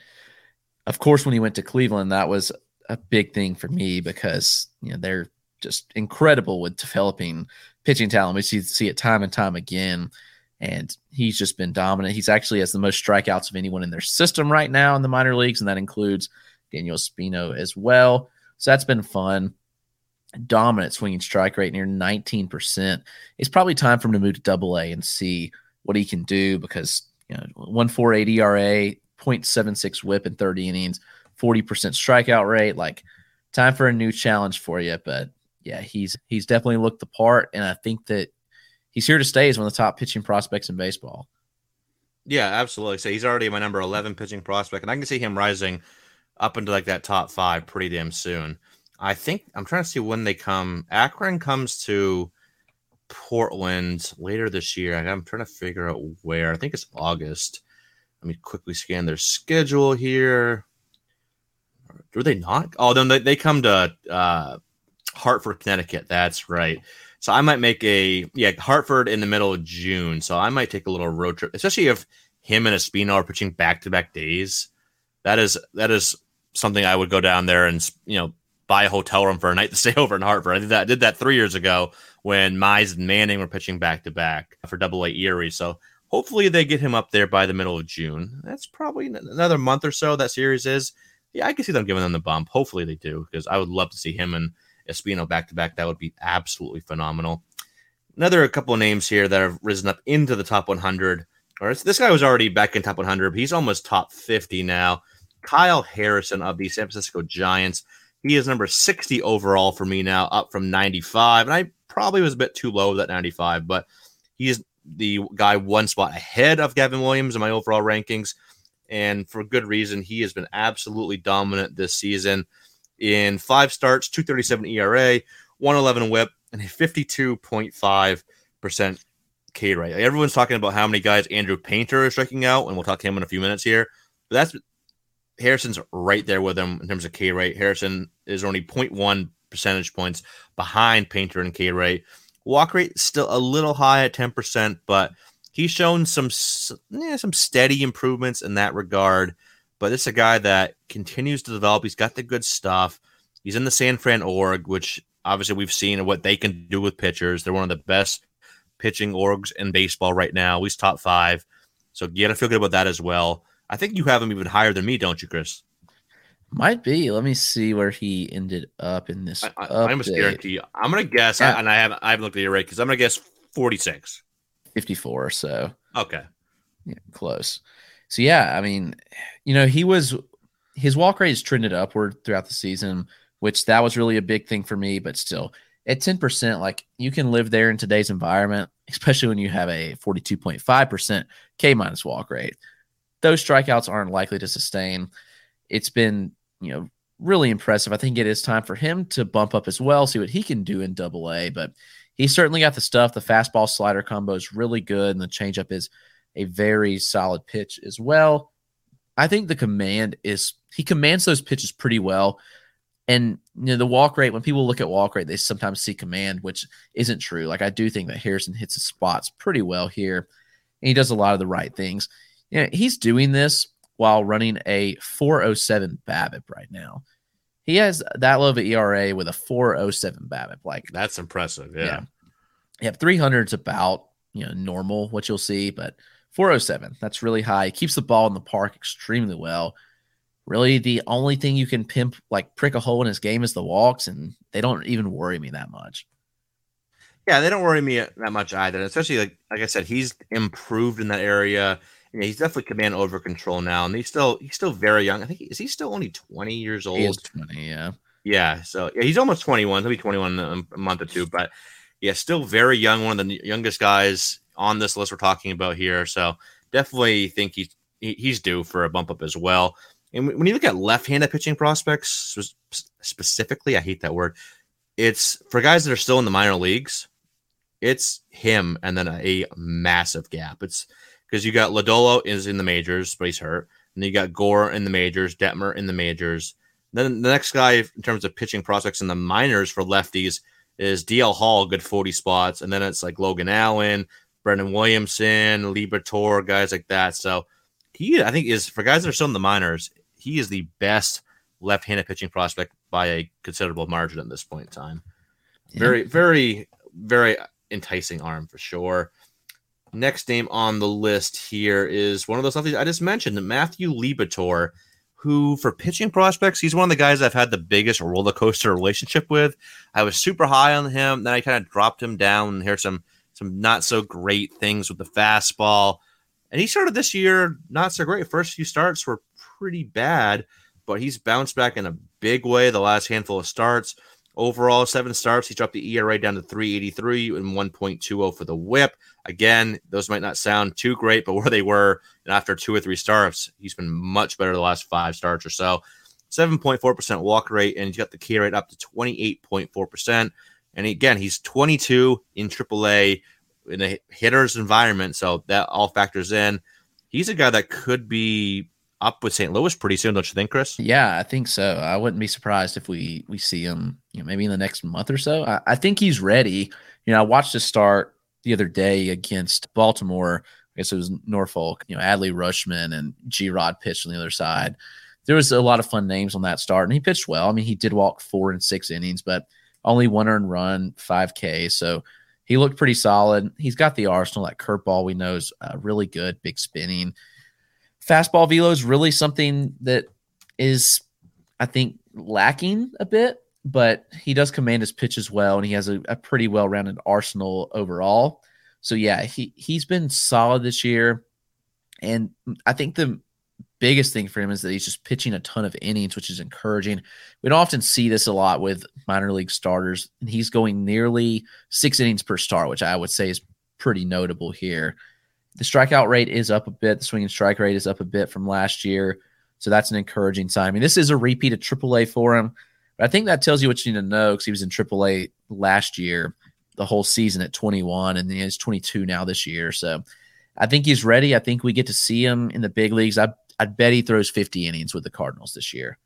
of course, when he went to Cleveland, that was a big thing for me because you know they're just incredible with developing pitching talent. We see see it time and time again, and he's just been dominant. He's actually has the most strikeouts of anyone in their system right now in the minor leagues, and that includes Daniel Espino as well. So that's been fun dominant swinging strike rate near 19%. It's probably time for him to move to double A and see what he can do because, you know, 148 ERA, 0.76 whip in 30 innings, 40% strikeout rate. Like, time for a new challenge for you. But yeah, he's he's definitely looked the part. And I think that he's here to stay as one of the top pitching prospects in baseball. Yeah, absolutely. So he's already my number 11 pitching prospect, and I can see him rising up into like that top five pretty damn soon. I think I'm trying to see when they come. Akron comes to Portland later this year. I'm trying to figure out where. I think it's August. Let me quickly scan their schedule here. Do they not? Oh, then they, they come to uh, Hartford, Connecticut. That's right. So I might make a yeah Hartford in the middle of June. So I might take a little road trip, especially if him and Espino are pitching back to back days. That is that is something I would go down there and you know buy a hotel room for a night to stay over in Hartford. I did that. I did that three years ago when Mize and Manning were pitching back to back for Double A Erie. So Hopefully, they get him up there by the middle of June. That's probably another month or so. That series is. Yeah, I can see them giving them the bump. Hopefully, they do because I would love to see him and Espino back to back. That would be absolutely phenomenal. Another couple of names here that have risen up into the top 100. Or this guy was already back in top 100. he's almost top 50 now. Kyle Harrison of the San Francisco Giants. He is number 60 overall for me now, up from 95. And I probably was a bit too low that 95, but he's the guy one spot ahead of Gavin Williams in my overall rankings. And for good reason, he has been absolutely dominant this season in five starts, 237 ERA, 111 whip, and a 52.5% K rate. everyone's talking about how many guys Andrew Painter is striking out, and we'll talk to him in a few minutes here. But that's Harrison's right there with him in terms of K rate. Harrison is only 0.1 percentage points behind Painter and K rate. Walk rate still a little high at 10%, but he's shown some yeah, some steady improvements in that regard. But it's a guy that continues to develop. He's got the good stuff. He's in the San Fran org, which obviously we've seen what they can do with pitchers. They're one of the best pitching orgs in baseball right now. He's top five. So you got to feel good about that as well. I think you have him even higher than me, don't you, Chris? Might be. Let me see where he ended up in this. I, I, guarantee you. I'm gonna guess, yeah. and I haven't I haven't looked at your rate because I'm gonna guess 46, 54 or so. Okay, yeah, close. So yeah, I mean, you know, he was his walk rate has trended upward throughout the season, which that was really a big thing for me. But still, at 10 percent, like you can live there in today's environment, especially when you have a 42.5 percent K minus walk rate. Those strikeouts aren't likely to sustain. It's been you know, really impressive. I think it is time for him to bump up as well, see what he can do in double A. But he certainly got the stuff. The fastball slider combo is really good, and the changeup is a very solid pitch as well. I think the command is he commands those pitches pretty well. And you know, the walk rate, when people look at walk rate, they sometimes see command, which isn't true. Like I do think that Harrison hits his spots pretty well here. And he does a lot of the right things. You know, he's doing this while running a 407 BABIP right now. He has that low of an ERA with a 407 BABIP. Like that's impressive. Yeah. yeah. Yeah. 300 is about, you know, normal what you'll see, but 407, that's really high. He keeps the ball in the park extremely well. Really, the only thing you can pimp, like prick a hole in his game is the walks, and they don't even worry me that much. Yeah, they don't worry me that much either. Especially like like I said, he's improved in that area yeah, he's definitely command over control now, and he's still he's still very young. I think is he still only twenty years old? He twenty, yeah. Yeah, so yeah, he's almost twenty one. He'll be twenty one in a month or two, but yeah, still very young. One of the youngest guys on this list we're talking about here. So definitely think he's he's due for a bump up as well. And when you look at left-handed pitching prospects specifically, I hate that word. It's for guys that are still in the minor leagues. It's him and then a massive gap. It's because you got Lodolo is in the majors, but he's hurt. And you got Gore in the majors, Detmer in the majors. Then the next guy in terms of pitching prospects in the minors for lefties is DL Hall, good 40 spots. And then it's like Logan Allen, Brandon Williamson, Liberatore, guys like that. So he, I think, is for guys that are still in the minors, he is the best left handed pitching prospect by a considerable margin at this point in time. Yeah. Very, very, very enticing arm for sure. Next name on the list here is one of those I just mentioned, Matthew Liberatore, who for pitching prospects, he's one of the guys I've had the biggest roller coaster relationship with. I was super high on him, then I kind of dropped him down and heard some some not so great things with the fastball. And he started this year not so great. First few starts were pretty bad, but he's bounced back in a big way the last handful of starts. Overall, seven starts. He dropped the ERA down to 383 and 1.20 for the whip. Again, those might not sound too great, but where they were and after two or three starts, he's been much better the last five starts or so. 7.4% walk rate, and he's got the K rate up to 28.4%. And again, he's 22 in AAA in a hitter's environment, so that all factors in. He's a guy that could be up with St. Louis pretty soon, don't you think, Chris? Yeah, I think so. I wouldn't be surprised if we we see him, you know, maybe in the next month or so. I, I think he's ready. You know, I watched his start the other day against Baltimore. I guess it was Norfolk. You know, Adley Rutschman and G Rod pitched on the other side. There was a lot of fun names on that start, and he pitched well. I mean, he did walk four and six innings, but only one earned run, five K. So he looked pretty solid. He's got the arsenal. That curveball we know is uh, really good, big spinning. Fastball velo is really something that is, I think, lacking a bit, but he does command his pitch as well, and he has a, a pretty well rounded arsenal overall. So yeah, he he's been solid this year, and I think the biggest thing for him is that he's just pitching a ton of innings, which is encouraging. We don't often see this a lot with minor league starters, and he's going nearly six innings per start, which I would say is pretty notable here. The strikeout rate is up a bit. The swinging strike rate is up a bit from last year. So that's an encouraging sign. I mean, this is a repeat of AAA for him. But I think that tells you what you need to know because he was in AAA last year, the whole season at 21, and he's 22 now this year. So I think he's ready. I think we get to see him in the big leagues. I I'd bet he throws 50 innings with the Cardinals this year.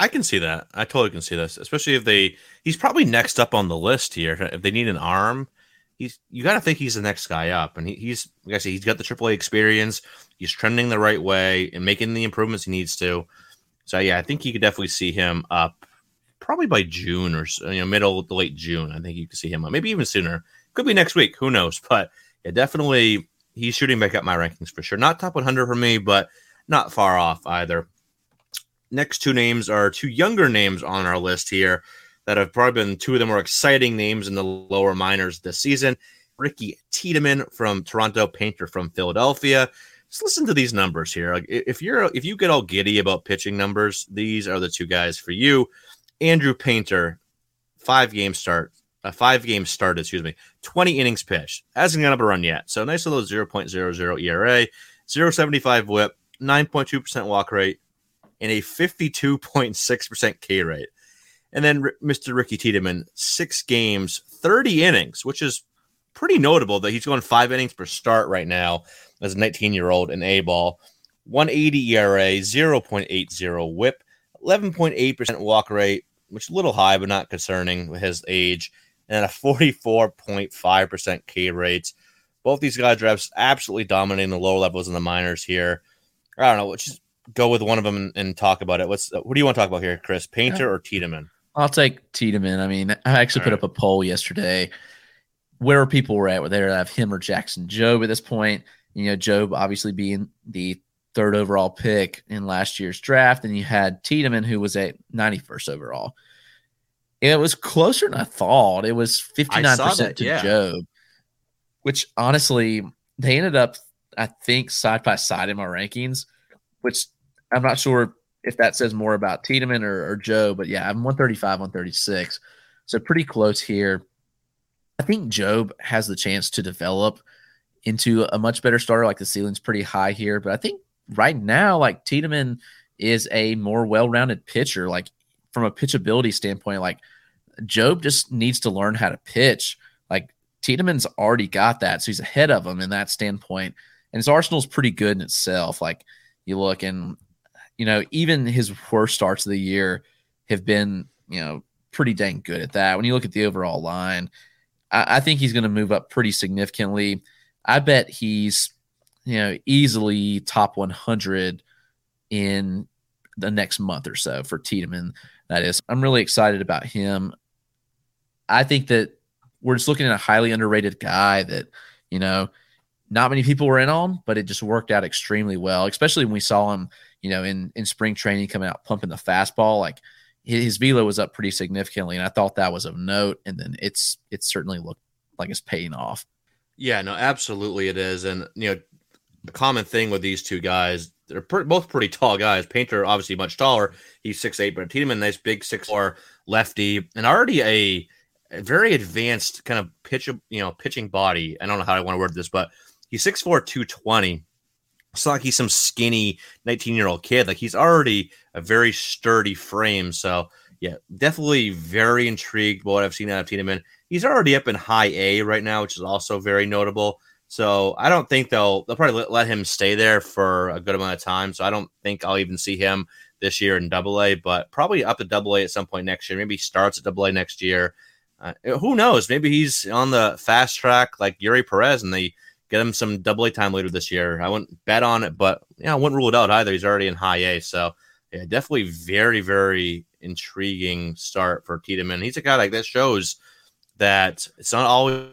I can see that. I totally can see this, especially if they. He's probably next up on the list here. If they need an arm, he's you got to think he's the next guy up, and he, he's like I say, he's got the AAA experience. He's trending the right way and making the improvements he needs to. So yeah, I think you could definitely see him up, probably by June or you know middle to late June. I think you could see him up, maybe even sooner. Could be next week. Who knows? But yeah, definitely he's shooting back up my rankings for sure. Not top 100 for me, but not far off either. Next two names are two younger names on our list here that have probably been two of the more exciting names in the lower minors this season. Ricky Tiedemann from Toronto, Painter from Philadelphia. Just listen to these numbers here. Like if you're if you get all giddy about pitching numbers, these are the two guys for you. Andrew Painter, five game start, a five game start, excuse me, 20 innings pitched. Hasn't got up a run yet. So nice little 0.00 ERA, 0.75 whip, 9.2% walk rate, and a 52.6% K rate. And then Mr. Ricky Tiedemann, six games, 30 innings, which is pretty notable that he's going five innings per start right now as a 19 year old in A ball. 180 ERA, 0.80 whip, 11.8% walk rate, which is a little high, but not concerning with his age and a 44.5% K rate. Both these guys are absolutely dominating the lower levels in the minors here. I don't know. Let's just go with one of them and, and talk about it. What's what do you want to talk about here, Chris? Painter or Tiedemann? I'll take Tiedemann. I mean, I actually All put right. up a poll yesterday where people were at, whether they have him or Jackson Jobe at this point. You know, Jobe obviously being the third overall pick in last year's draft, and you had Tiedemann, who was at 91st overall. It was closer than I thought. It was 59% to yeah. Jobe, which honestly, they ended up, I think, side by side in my rankings, which I'm not sure if that says more about Tiedemann or, or Joe, but yeah, I'm 135, 136. So pretty close here. I think Jobe has the chance to develop into a much better starter. Like the ceiling's pretty high here, but I think right now, like Tiedemann is a more well-rounded pitcher. Like from a pitchability standpoint, like Jobe just needs to learn how to pitch. Like Tiedemann's already got that, so he's ahead of him in that standpoint. And his arsenal's pretty good in itself. Like you look and you know, even his worst starts of the year have been, you know, pretty dang good at that. When you look at the overall line, I, I think he's going to move up pretty significantly. I bet he's, you know, easily top 100 in the next month or so for Tiedemann. That is, I'm really excited about him. I think that we're just looking at a highly underrated guy that, you know, not many people were in on, but it just worked out extremely well, especially when we saw him, you know, in, in spring training coming out pumping the fastball. Like his velo was up pretty significantly. And I thought that was of note. And then it's, it certainly looked like it's paying off. Yeah, no, absolutely it is. And, you know, the common thing with these two guys, they're both pretty tall guys. Painter, obviously much taller. He's six eight, but Tiedemann, nice big six four lefty, and already a, a, very advanced kind of pitch, you know, pitching body. I don't know how I want to word this, but he's 6'4", 220. It's not like he's some skinny 19 year old kid. Like he's already a very sturdy frame. So yeah, definitely very intrigued by what I've seen out of Tiedemann. He's already up in high A right now, which is also very notable. So I don't think they'll they'll probably let, him stay there for a good amount of time. So I don't think I'll even see him this year in Double A, but probably up to Double A at some point next year. Maybe he starts at Double A next year. Uh, who knows? Maybe he's on the fast track like Eury Perez, and they get him some Double A time later this year. I wouldn't bet on it, but yeah, I wouldn't rule it out either. He's already in High A, so yeah, definitely very very intriguing start for Tiedemann. He's a guy like that shows that it's not always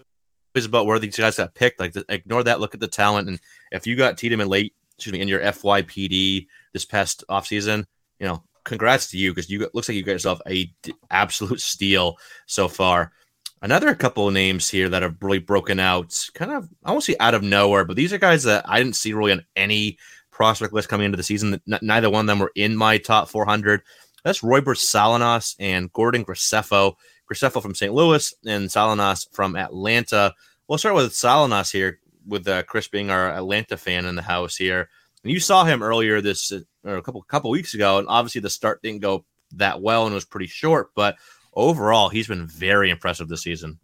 about where these guys got picked. Like, ignore that. Look at the talent. And if you got Tiedemann late, excuse me, in your FYPD this past offseason, you know, congrats to you because you looks like you got yourself a d- absolute steal so far. Another couple of names here that have really broken out, kind of I won't say out of nowhere, but these are guys that I didn't see really on any prospect list coming into the season. N- neither one of them were in my top 400. That's Royber Salinas and Gordon Graceffo. Graceffo from St. Louis and Salinas from Atlanta. We'll start with Salinas here, with uh, Chris being our Atlanta fan in the house here. And you saw him earlier this or a couple couple weeks ago, and obviously the start didn't go that well and was pretty short, but overall he's been very impressive this season.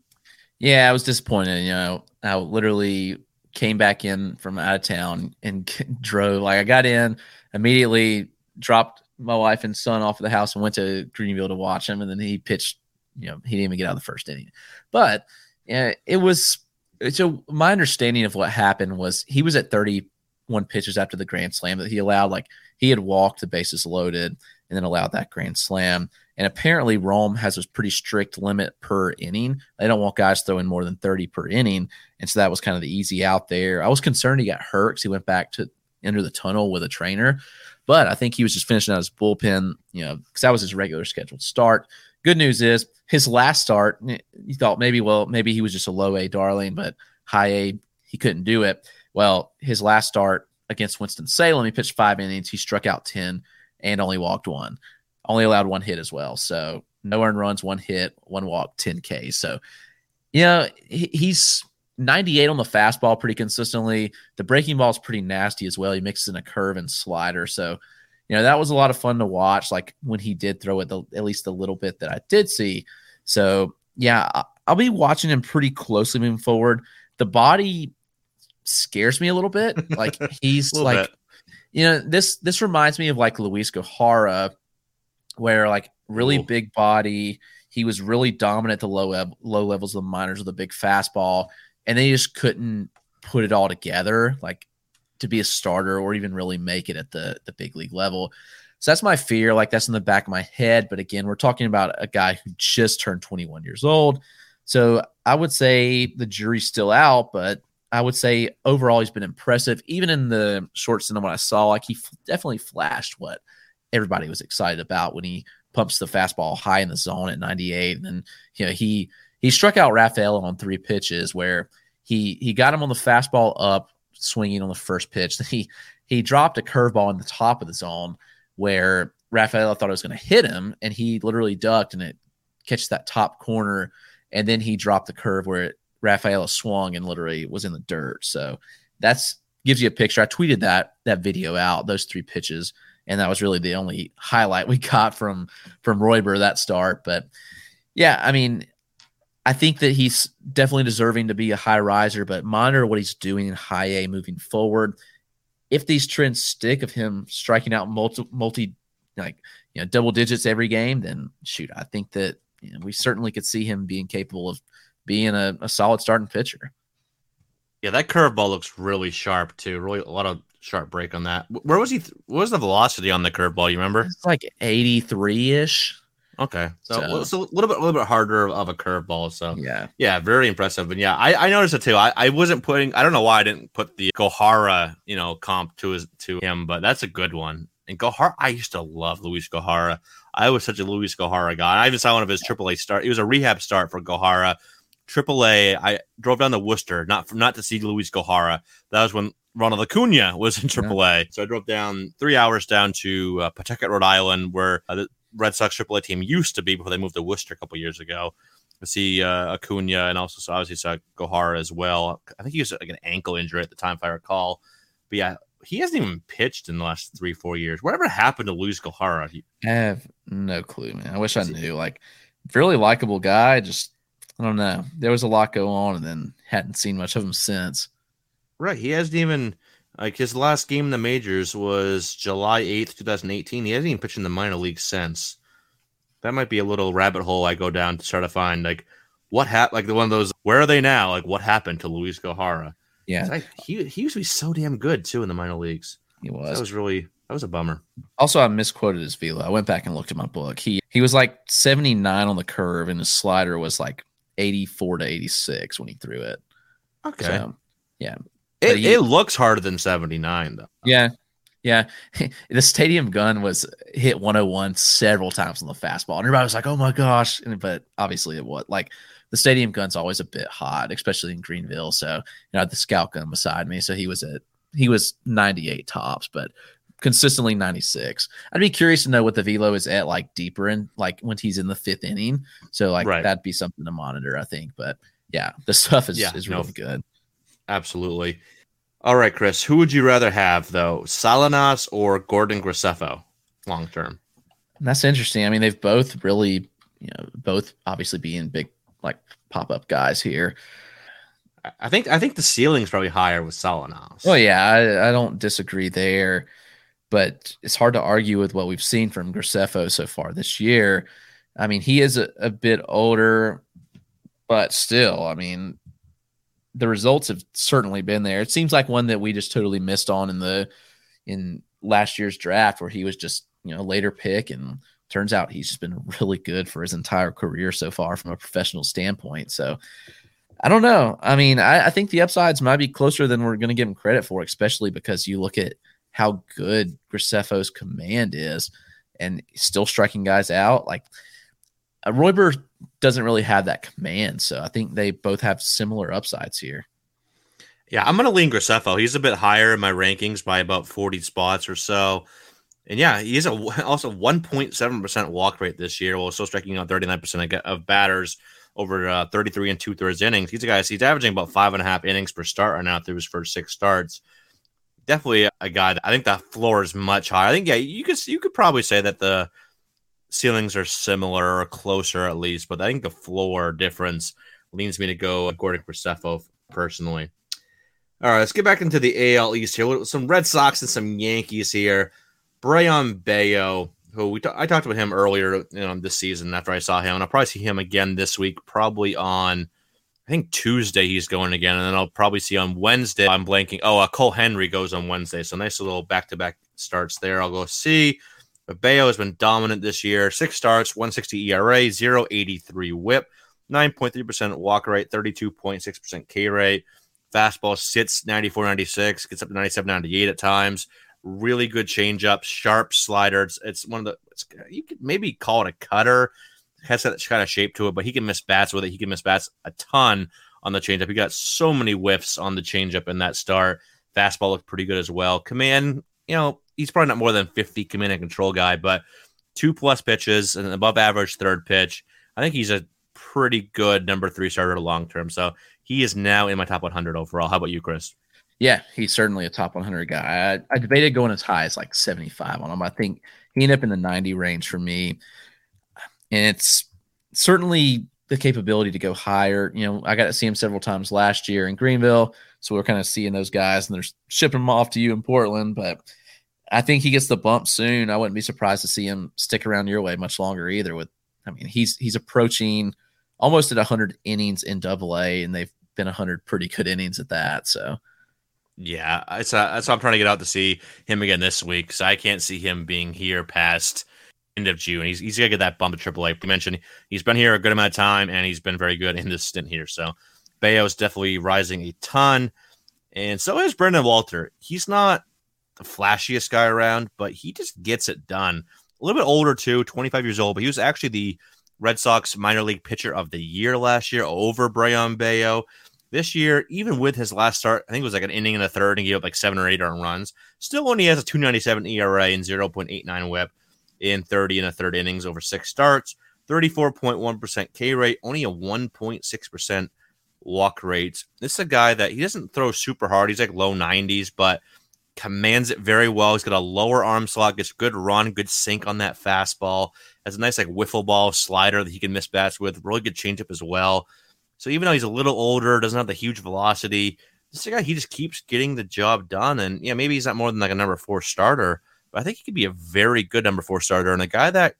Yeah, I was disappointed. You know, I literally came back in from out of town and drove. Like I got in immediately, dropped my wife and son off of the house and went to Greenville to watch him, and then he pitched. You know, he didn't even get out of the first inning, but yeah, it was. So my understanding of what happened was he was at 31 pitches after the grand slam that he allowed. Like he had walked the bases loaded and then allowed that grand slam. And apparently, Rome has a pretty strict limit per inning. They don't want guys throwing more than 30 per inning. And so that was kind of the easy out there. I was concerned he got hurt because he went back to enter the tunnel with a trainer. But I think he was just finishing out his bullpen, you know, because that was his regular scheduled start. Good news is his last start, eh, you thought maybe, well, maybe he was just a low A darling, but high A, he couldn't do it. Well, his last start against Winston-Salem, he pitched five innings. He struck out 10 and only walked one only allowed one hit as well. So no earned runs, one hit, one walk, 10K. So, you know, he's 98 on the fastball pretty consistently. The breaking ball is pretty nasty as well. He mixes in a curve and slider. So, you know, that was a lot of fun to watch. Like when he did throw it, the, at least a little bit that I did see. So, yeah, I'll be watching him pretty closely moving forward. The body scares me a little bit. Like he's like, bit. you know, this this reminds me of like Luiz Gohara where like really Ooh. big body. He was really dominant at the low low levels of the minors with a big fastball, and they just couldn't put it all together like to be a starter or even really make it at the the big league level. So that's my fear. Like that's in the back of my head. But again, we're talking about a guy who just turned 21 years old. So I would say the jury's still out, but I would say overall he's been impressive. Even in the short cinema I saw, like he f- definitely flashed what everybody was excited about when he pumps the fastball high in the zone at 98. And then, you know, he he struck out Rafaela on three pitches where he he got him on the fastball up, swinging on the first pitch. Then he he dropped a curveball in the top of the zone where Rafaela thought it was going to hit him, and he literally ducked and it catches that top corner, and then he dropped the curve where it, Rafaela swung and literally was in the dirt. So that's gives you a picture. I tweeted that that video out, those three pitches and that was really the only highlight we got from from Royber that start. But yeah, I mean, I think that he's definitely deserving to be a high riser, but monitor what he's doing in high A moving forward. If these trends stick of him striking out multi multi like you know double digits every game, then shoot, I think that you know, we certainly could see him being capable of being a, a solid starting pitcher. Yeah, that curveball looks really sharp too. Really, a lot of sharp break on that. Where was he? Th- what was the velocity on the curveball? You remember? It's like eighty three ish. Okay, so, so, it's a little bit, a little bit harder of a curveball. So yeah, yeah, very impressive. And yeah, I, I noticed it too. I, I wasn't putting. I don't know why I didn't put the Gohara, you know, comp to his to him, but that's a good one. And Gohara, I used to love Luiz Gohara. I was such a Luiz Gohara guy. I even saw one of his AAA start. It was a rehab start for Gohara. AAA. I drove down to Worcester, not not to see Luiz Gohara. That was when Ronald Acuna was in AAA. Yeah. So I drove down three hours down to uh, Pawtucket, Rhode Island, where uh, the Red Sox AAA team used to be before they moved to Worcester a couple years ago. I see uh, Acuna and also obviously saw Gohara as well. I think he was like an ankle injury at the time, if I recall. But yeah, he hasn't even pitched in the last three, four years. Whatever happened to Luiz Gohara? He- I have no clue, man. I wish I knew. Like, really likable guy. Just I don't know. There was a lot going on, and then hadn't seen much of him since. Right. He hasn't even like his last game in the majors was July eighth, two thousand eighteen. He hasn't even pitched in the minor league since. That might be a little rabbit hole I go down to try to find like what happened. Like the one of those. Where are they now? Like what happened to Luiz Gohara? Yeah, I, he he used to be so damn good too in the minor leagues. He was. That was really that was a bummer. Also, I misquoted his velo. I went back and looked at my book. He he was like 79 on the curve, and his slider was like 84 to 86 when he threw it. Okay. So, yeah. It, he- it looks harder than 79, though. Yeah. Yeah. the stadium gun was hit 101 several times on the fastball. And everybody was like, oh my gosh. And, but obviously it was like the stadium gun's always a bit hot, especially in Greenville. So, you know, I had the scout gun beside me. So he was at, he was 98 tops, but consistently 96. I'd be curious to know what the velo is at like deeper in, like when he's in the fifth inning. So, like, Right. that'd be something to monitor, I think. But yeah, the stuff is, Yeah, is no, really good. Absolutely. All right, Chris. Who would you rather have, though? Salinas or Gordon Graceffo long term? That's interesting. I mean, they've both really, you know, both obviously being big like pop up guys here. I- think I think the ceiling's probably higher with Salinas. Oh yeah, I, I don't disagree there, but it's hard to argue with what we've seen from Graceffo so far this year. I mean, he is a, a bit older, but still, I mean, the results have certainly been there. It seems like one that we just totally missed on in the in last year's draft, where he was just you know a later pick, and turns out he's just been really good for his entire career so far from a professional standpoint. So. I don't know. I mean, I, I think the upsides might be closer than we're going to give him credit for, especially because you look at how good Graceffo's command is and still striking guys out. Like uh, Royber doesn't really have that command. So I think they both have similar upsides here. Yeah, I'm going to lean Graceffo. He's a bit higher in my rankings by about 40 spots or so. And yeah, he is a, also 1.7% walk rate this year while still striking out 39% of- batters over uh, 33 and two thirds innings. He's a guy, he's averaging about five and a half innings per start right now through his first six starts. Definitely a guy that I think the floor is much higher. I think, yeah, you could, you could probably say that the ceilings are similar or closer at least, but I think the floor difference leans me to go Gordon Graceffo personally. All right, let's get back into the AL East here. Some Red Sox and some Yankees here. Brayan Bello, who we t- I talked about him earlier you know, this season after I saw him, and I'll probably see him again this week, probably on I think Tuesday he's going again, and then I'll probably see on Wednesday. I'm blanking. Oh, uh, Cole Henry goes on Wednesday, so nice little back to back starts there. I'll go see. But Bello has been dominant this year. Six starts, 160 ERA, 083 whip, 9.3% walk rate, 32.6% K rate. Fastball sits 94 96, gets up to 97 98 at times. Really good changeup, sharp slider. It's, it's one of the, you could maybe call it a cutter. It Has that kind of shape to it, but he can miss bats with it. He can miss bats a ton on the changeup. He got so many whiffs on the changeup in that start. Fastball looked pretty good as well. Command, you know, he's probably not more than 50 command and control guy, but two plus pitches and above average third pitch. I think he's a pretty good number three starter long term. So he is now in my top 100 overall. How about you, Chris? Yeah, he's certainly a top 100 guy. I, I debated going as high as like 75 on him. I think he ended up in the 90 range for me. And it's certainly the capability to go higher. You know, I got to see him several times last year in Greenville. So we're kind of seeing those guys and they're shipping them off to you in Portland. But I think he gets the bump soon. I wouldn't be surprised to see him stick around your way much longer either. With, I mean, he's he's approaching almost at 100 innings in Double A, and they've been 100 pretty good innings at that. So Yeah, it's uh, that's why I'm trying to get out to see him again this week. So I can't see him being here past end of June. He's he's gonna get that bump to AAA. You mentioned he's been here a good amount of time, and he's been very good in this stint here. So Bello is definitely rising a ton, and so is Brandon Walter. He's not the flashiest guy around, but he just gets it done. A little bit older too, 25 years old, but he was actually the Red Sox minor league pitcher of the year last year over Brayan Bello. This year, even with his last start, I think it was like an inning in the third and gave up like seven or eight earned runs. Still only has a 297 ERA and 0.89 whip in 30 and a third innings over six starts. 34.1% K rate, only a 1.6% walk rate. This is a guy that he doesn't throw super hard. He's like low 90s, but commands it very well. He's got a lower arm slot, gets good run, good sink on that fastball. Has a nice like wiffle ball slider that he can miss bats with. Really good changeup as well. So even though he's a little older, doesn't have the huge velocity, this guy he just keeps getting the job done. And yeah, maybe he's not more than like a number four starter, but I think he could be a very good number four starter and a guy that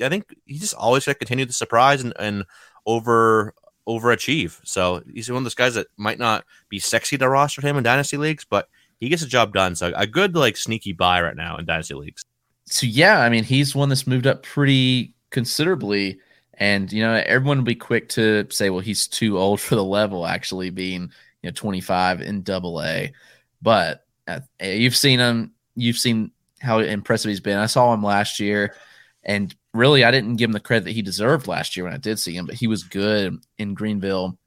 I think he just always got to continue to surprise and, and over overachieve. So he's one of those guys that might not be sexy to roster him in dynasty leagues, but he gets the job done. So a good like sneaky buy right now in dynasty leagues. so yeah, I mean, he's one that's moved up pretty considerably. And you know, everyone will be quick to say, "Well, he's too old for the level." Actually, being you know 25 in Double A, but uh, you've seen him. You've seen how impressive he's been. I saw him last year, and really, I didn't give him the credit that he deserved last year when I did see him. But he was good in Greenville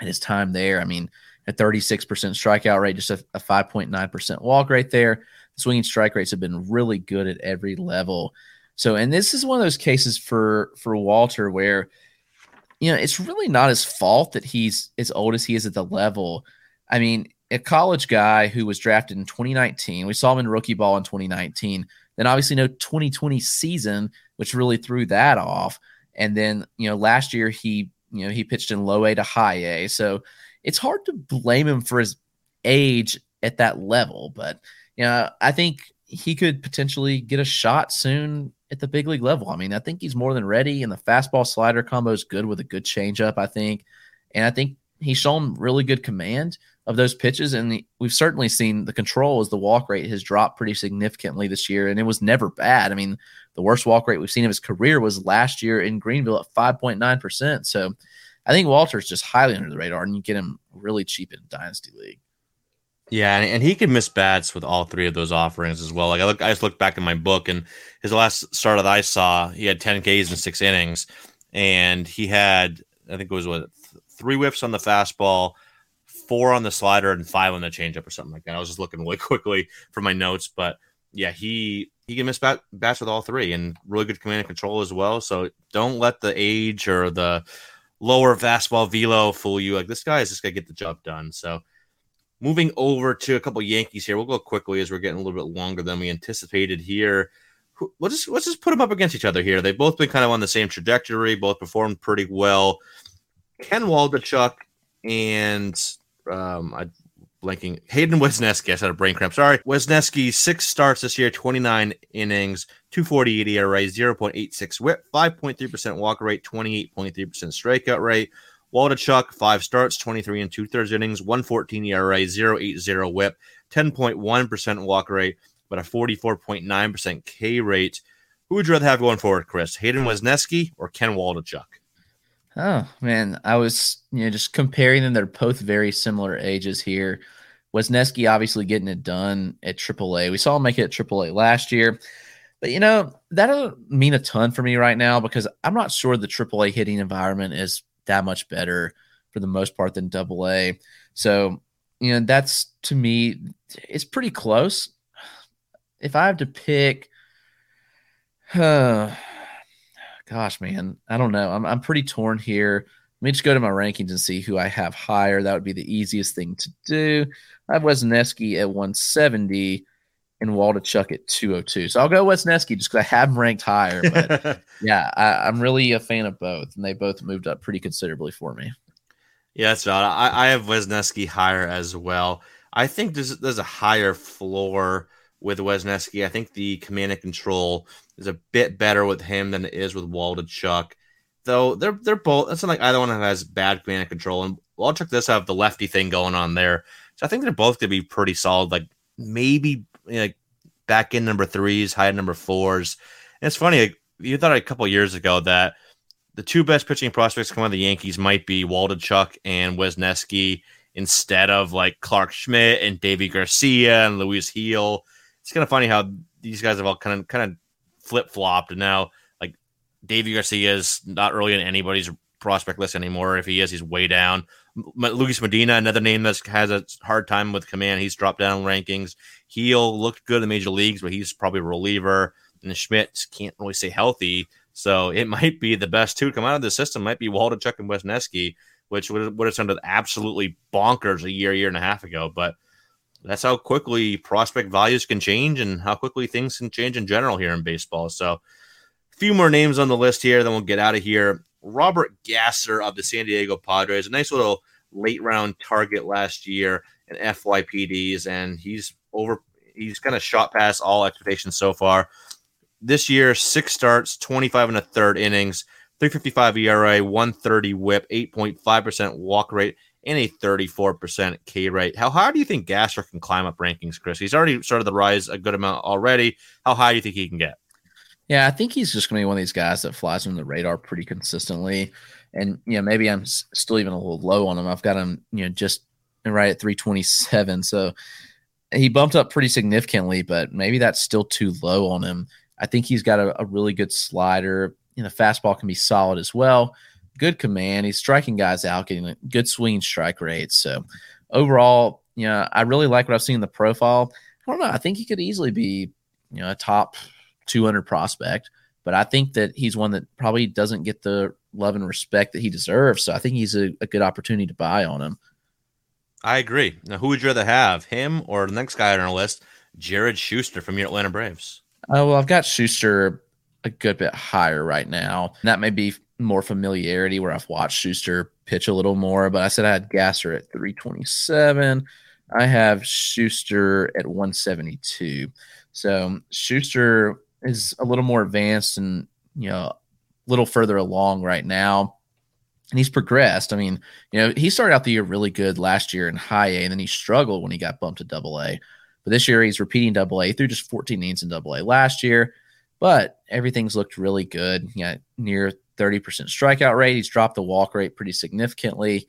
and his time there. I mean, a 36% strikeout rate, just a, a 5.9% walk rate there. The swinging strike rates have been really good at every level. So, and this is one of those cases for for Walter where, you know, it's really not his fault that he's as old as he is at the level. I mean, a college guy who was drafted in 2019, we saw him in rookie ball in 2019. Then obviously no 2020 season, which really threw that off. And then you know last year he you know he pitched in low A to high A, so it's hard to blame him for his age at that level. But you know I think he could potentially get a shot soon at the big league level. I mean, I think he's more than ready, and the fastball slider combo is good with a good changeup, I think. And I think he's shown really good command of those pitches. And the, we've certainly seen the control as the walk rate has dropped pretty significantly this year, and it was never bad. I mean, the worst walk rate we've seen of his career was last year in Greenville at 5.9%. So I think Walter's just highly under the radar, and you get him really cheap in Dynasty League. Yeah, and, and he can miss bats with all three of those offerings as well. Like I look, I just looked back in my book, and his last start that I saw, he had 10 Ks in six innings, and he had, I think it was what three whiffs on the fastball, four on the slider, and five on the changeup or something like that. I was just looking really quickly for my notes, but yeah, he he can miss bat, bats with all three, and really good command and control as well. So don't let the age or the lower fastball velo fool you. Like this guy is just gonna get the job done. So Moving over to a couple Yankees here, we'll go quickly as we're getting a little bit longer than we anticipated here. Let's just let's just put them up against each other here. They've both been kind of on the same trajectory, both performed pretty well. Ken Waldichuk and um, I blanking Hayden Wesneski. I said a brain cramp. Sorry, Wesneski six starts this year, twenty nine innings, two forty eight ERA, zero point eight six WHIP, five point three percent walk rate, twenty eight point three percent strikeout rate. Waldichuk, five starts, 23 and two thirds innings, 114 ERA, 080 whip, 10.1% walk rate, but a 44.9% K rate. Who would you rather have going forward, Chris? Hayden Wesneski or Ken Waldichuk? Oh man, I was you know just comparing them. They're both very similar ages here. Wesneski obviously getting it done at AAA. We saw him make it at AAA last year, but you know that doesn't mean a ton for me right now because I'm not sure the AAA hitting environment is that much better for the most part than double A. So, you know, that's to me, it's pretty close. If I have to pick, uh, gosh, man, I don't know. I'm, I'm pretty torn here. Let me just go to my rankings and see who I have higher. That would be the easiest thing to do. I have Wesneski at 170 and Waldichuk at 202. So I'll go Wesneski just because I have him ranked higher. But yeah, I, am really a fan of both, and they both moved up pretty considerably for me. Yeah, that's right. I, I have Wesneski higher as well. I think there's there's a higher floor with Wesneski. I think the command and control is a bit better with him than it is with Waldichuk. Though they're they're both. It's not like either one has bad command and control, and Waldichuk does have the lefty thing going on there. So I think they're both gonna be pretty solid. Like maybe like back in number threes, high number fours. And it's funny, like, you thought a couple years ago that the two best pitching prospects coming out of the Yankees might be Waldichuk and Wesneski instead of like Clarke Schmidt and Deivi Garcia and Luis Gil. It's kind of funny how these guys have all kind of kind of flip flopped, and now like Deivi Garcia is not really in anybody's prospect list anymore. If he is, he's way down. Luis Medina, another name that has a hard time with command. He's dropped down rankings. Gil looked good in the major leagues, but he's probably a reliever. And Schmidt can't really stay healthy. So it might be the best two to come out of the system might be Waldichuk and Wesneski, which would, would have sounded absolutely bonkers a year, year and a half ago. But that's how quickly prospect values can change and how quickly things can change in general here in baseball. So a few more names on the list here, then we'll get out of here. Robert Gasser of the San Diego Padres, a nice little late round target last year in FYPDs, and he's over. He's kind of shot past all expectations so far. This year, six starts, 25 and a third innings, 355 ERA, 130 whip, 8.5% walk rate, and a 34% K rate. How high do you think Gasser can climb up rankings, Chris? He's already started the rise a good amount already. How high do you think he can get? Yeah, I think he's just going to be one of these guys that flies under the radar pretty consistently. And, you know, maybe I'm still even a little low on him. I've got him, you know, just right at 327. So he bumped up pretty significantly, but maybe that's still too low on him. I think he's got a, a really good slider. You know, fastball can be solid as well. Good command. He's striking guys out, getting a good swing strike rates. So overall, you know, I really like what I've seen in the profile. I don't know. I think he could easily be, you know, a top 200 prospect, but I think that he's one that probably doesn't get the love and respect that he deserves. So I think he's a, a good opportunity to buy on him. I agree. Now, who would you rather have, him or the next guy on our list, Jared Shuster from your Atlanta Braves? Oh, well, I've got Shuster a good bit higher right now. That may be more familiarity where I've watched Shuster pitch a little more, but I said I had Gasser at 327. I have Shuster at 172. So Shuster is a little more advanced and, you know, a little further along right now and he's progressed. I mean, you know, he started out the year really good last year in high A, and then he struggled when he got bumped to double A. But this year he's repeating double A through just 14 innings in double A last year. But everything's looked really good. Yeah, near 30% strikeout rate. He's dropped the walk rate pretty significantly.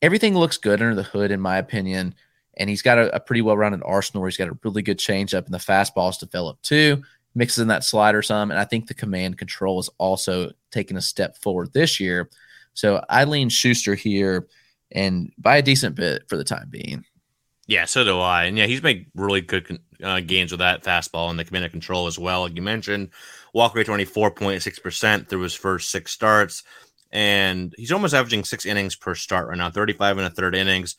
Everything looks good under the hood, in my opinion. And he's got a, a pretty well rounded arsenal. He's got a really good changeup, and the fastball's developed too mixes in that slider some. And I think the command control is also taking a step forward this year. So I lean Shuster here and by a decent bit for the time being. Yeah, so do I. And yeah, he's made really good uh, gains with that fastball and the command and control as well. Like you mentioned, walk rate 24.6% through his first six starts. And he's almost averaging six innings per start right now, 35 and a third innings.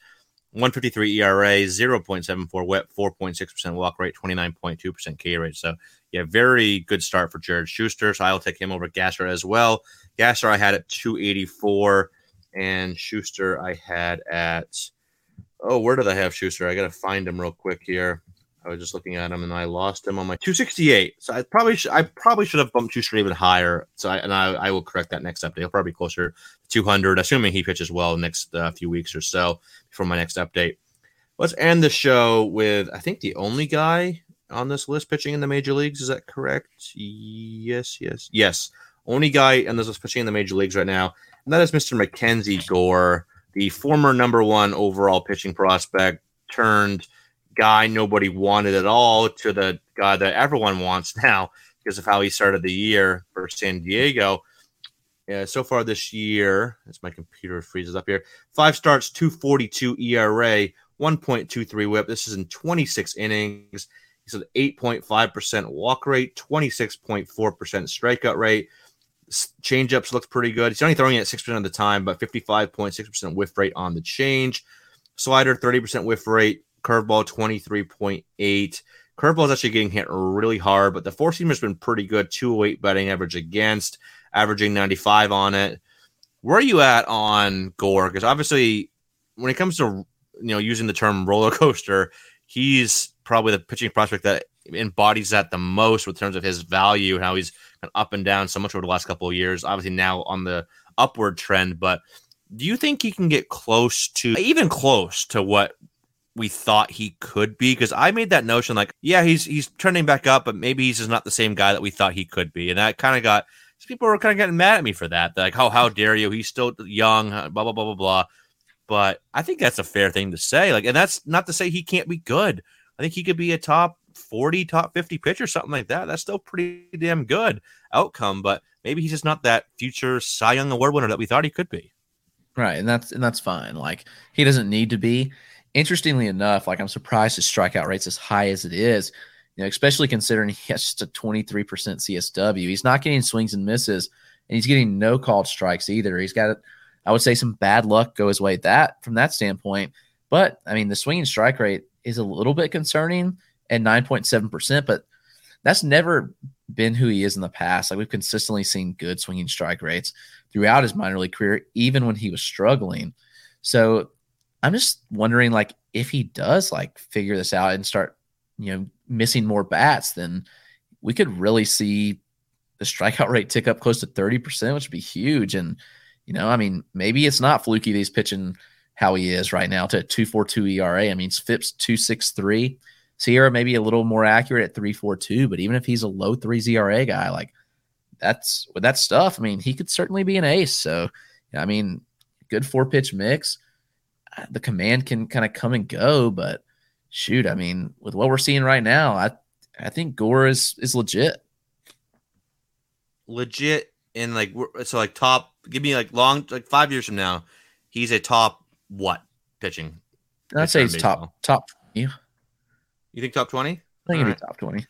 153 ERA, 0.74 whip, 4.6% walk rate, 29.2% K rate. So, yeah, very good start for Jared Shuster. So I'll take him over Gasser as well. Gasser I had at 284, and Shuster I had at, oh, where did I have Shuster? I got to find him real quick here. I was just looking at him and I lost him on my 268. So I probably should, I probably should have bumped Shuster even higher. So I, and I, I will correct that next update. He'll probably be closer to 200, assuming he pitches well next uh, few weeks or so before my next update. Let's end the show with I think the only guy on this list pitching in the major leagues. Is that correct? Yes, yes, yes. Only guy on this list pitching in the major leagues right now, and that is Mr. Mackenzie Gore, the former number one overall pitching prospect turned guy nobody wanted at all to the guy that everyone wants now because of how he started the year for San Diego. Yeah, so far this year, as my computer freezes up here, five starts, 242 ERA, 1.23 whip. This is in 26 innings. He's an 8.5% walk rate, 26.4% strikeout rate. Changeups looks pretty good. He's only throwing it 6% of the time, but 55.6% whiff rate on the change. Slider, 30% whiff rate, curveball 23.8. Curveball is actually getting hit really hard, but the four seamer's been pretty good. 208 batting average against, averaging 95 on it. Where are you at on Gore? Because obviously, when it comes to you know using the term roller coaster, he's probably the pitching prospect that embodies that the most in terms of his value and how he's up and down so much over the last couple of years. Obviously, now on the upward trend, but do you think he can get close to even close to what we thought he could be because I made that notion like, yeah, he's he's turning back up, but maybe he's just not the same guy that we thought he could be, and that kind of got people were kind of getting mad at me for that. They're like, oh, how dare you? He's still young, blah blah blah blah blah. But I think that's a fair thing to say. Like, and that's not to say he can't be good. I think he could be a top 40, top 50 pitcher, something like that. That's still pretty damn good outcome, but maybe he's just not that future Cy Young Award winner that we thought he could be. Right, and that's and that's fine. Like he doesn't need to be interestingly enough, like I'm surprised his strikeout rate's as high as it is. You know, especially considering he has just a 23% CSW. He's not getting swings and misses, and he's getting no called strikes either. He's got, I would say, some bad luck go his way that from that standpoint. But I mean, the swinging strike rate is a little bit concerning at 9.7%, but that's never been who he is in the past. Like we've consistently seen good swinging strike rates throughout his minor league career, even when he was struggling. So I'm just wondering, like, if he does like figure this out and start, you know, missing more bats, then we could really see the strikeout rate tick up close to 30%, which would be huge. And, you know, I mean, maybe it's not fluky that he's pitching how he is right now to 242 ERA. I mean, FIP's 263. SIERA maybe a little more accurate at 3.42, but even if he's a low three ZRA guy, like that's with that stuff, I mean, he could certainly be an ace. So, I mean, good four pitch mix. The command can kind of come and go, but shoot, I mean, with what we're seeing right now, I I think Gore is is legit. Legit and like so like top. Give me like long like five years from now, he's a top what pitching? I'd say he's top top. Yeah. You think top twenty? I think he'd right. be top twenty.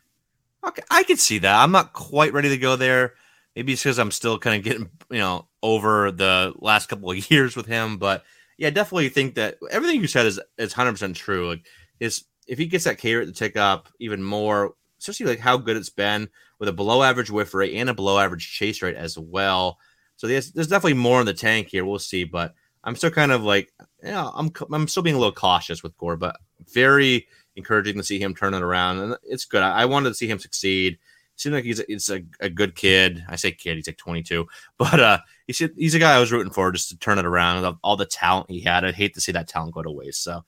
Okay, I could see that. I'm not quite ready to go there. Maybe it's because I'm still kind of getting you know over the last couple of years with him, but yeah, definitely think that everything you said is is 100 percent true. Like, is if he gets that K rate to tick up even more, especially like how good it's been with a below average whiff rate and a below average chase rate as well. So there's, there's definitely more in the tank here. We'll see, but I'm still kind of like, yeah, I'm I'm still being a little cautious with Gore, but very encouraging to see him turn it around, and it's good. I, I wanted to see him succeed. Seems like he's a, he's a, a, good kid. I say kid, he's like 22, but uh, he's a, he's a guy I was rooting for just to turn it around. All the talent he had, I'd hate to see that talent go to waste. So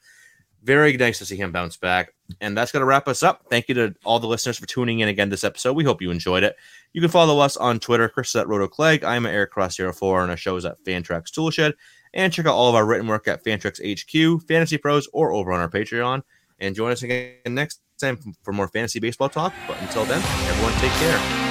very nice to see him bounce back. And that's going to wrap us up. Thank you to all the listeners for tuning in again this episode. We hope you enjoyed it. You can follow us on Twitter. Chris is at RotoClegg. I'm at EricCross04, and our show is at Fantrax Toolshed. And check out all of our written work at Fantrax HQ, Fantasy Pros, or over on our Patreon. And join us again next time for more fantasy baseball talk. But until then, everyone take care.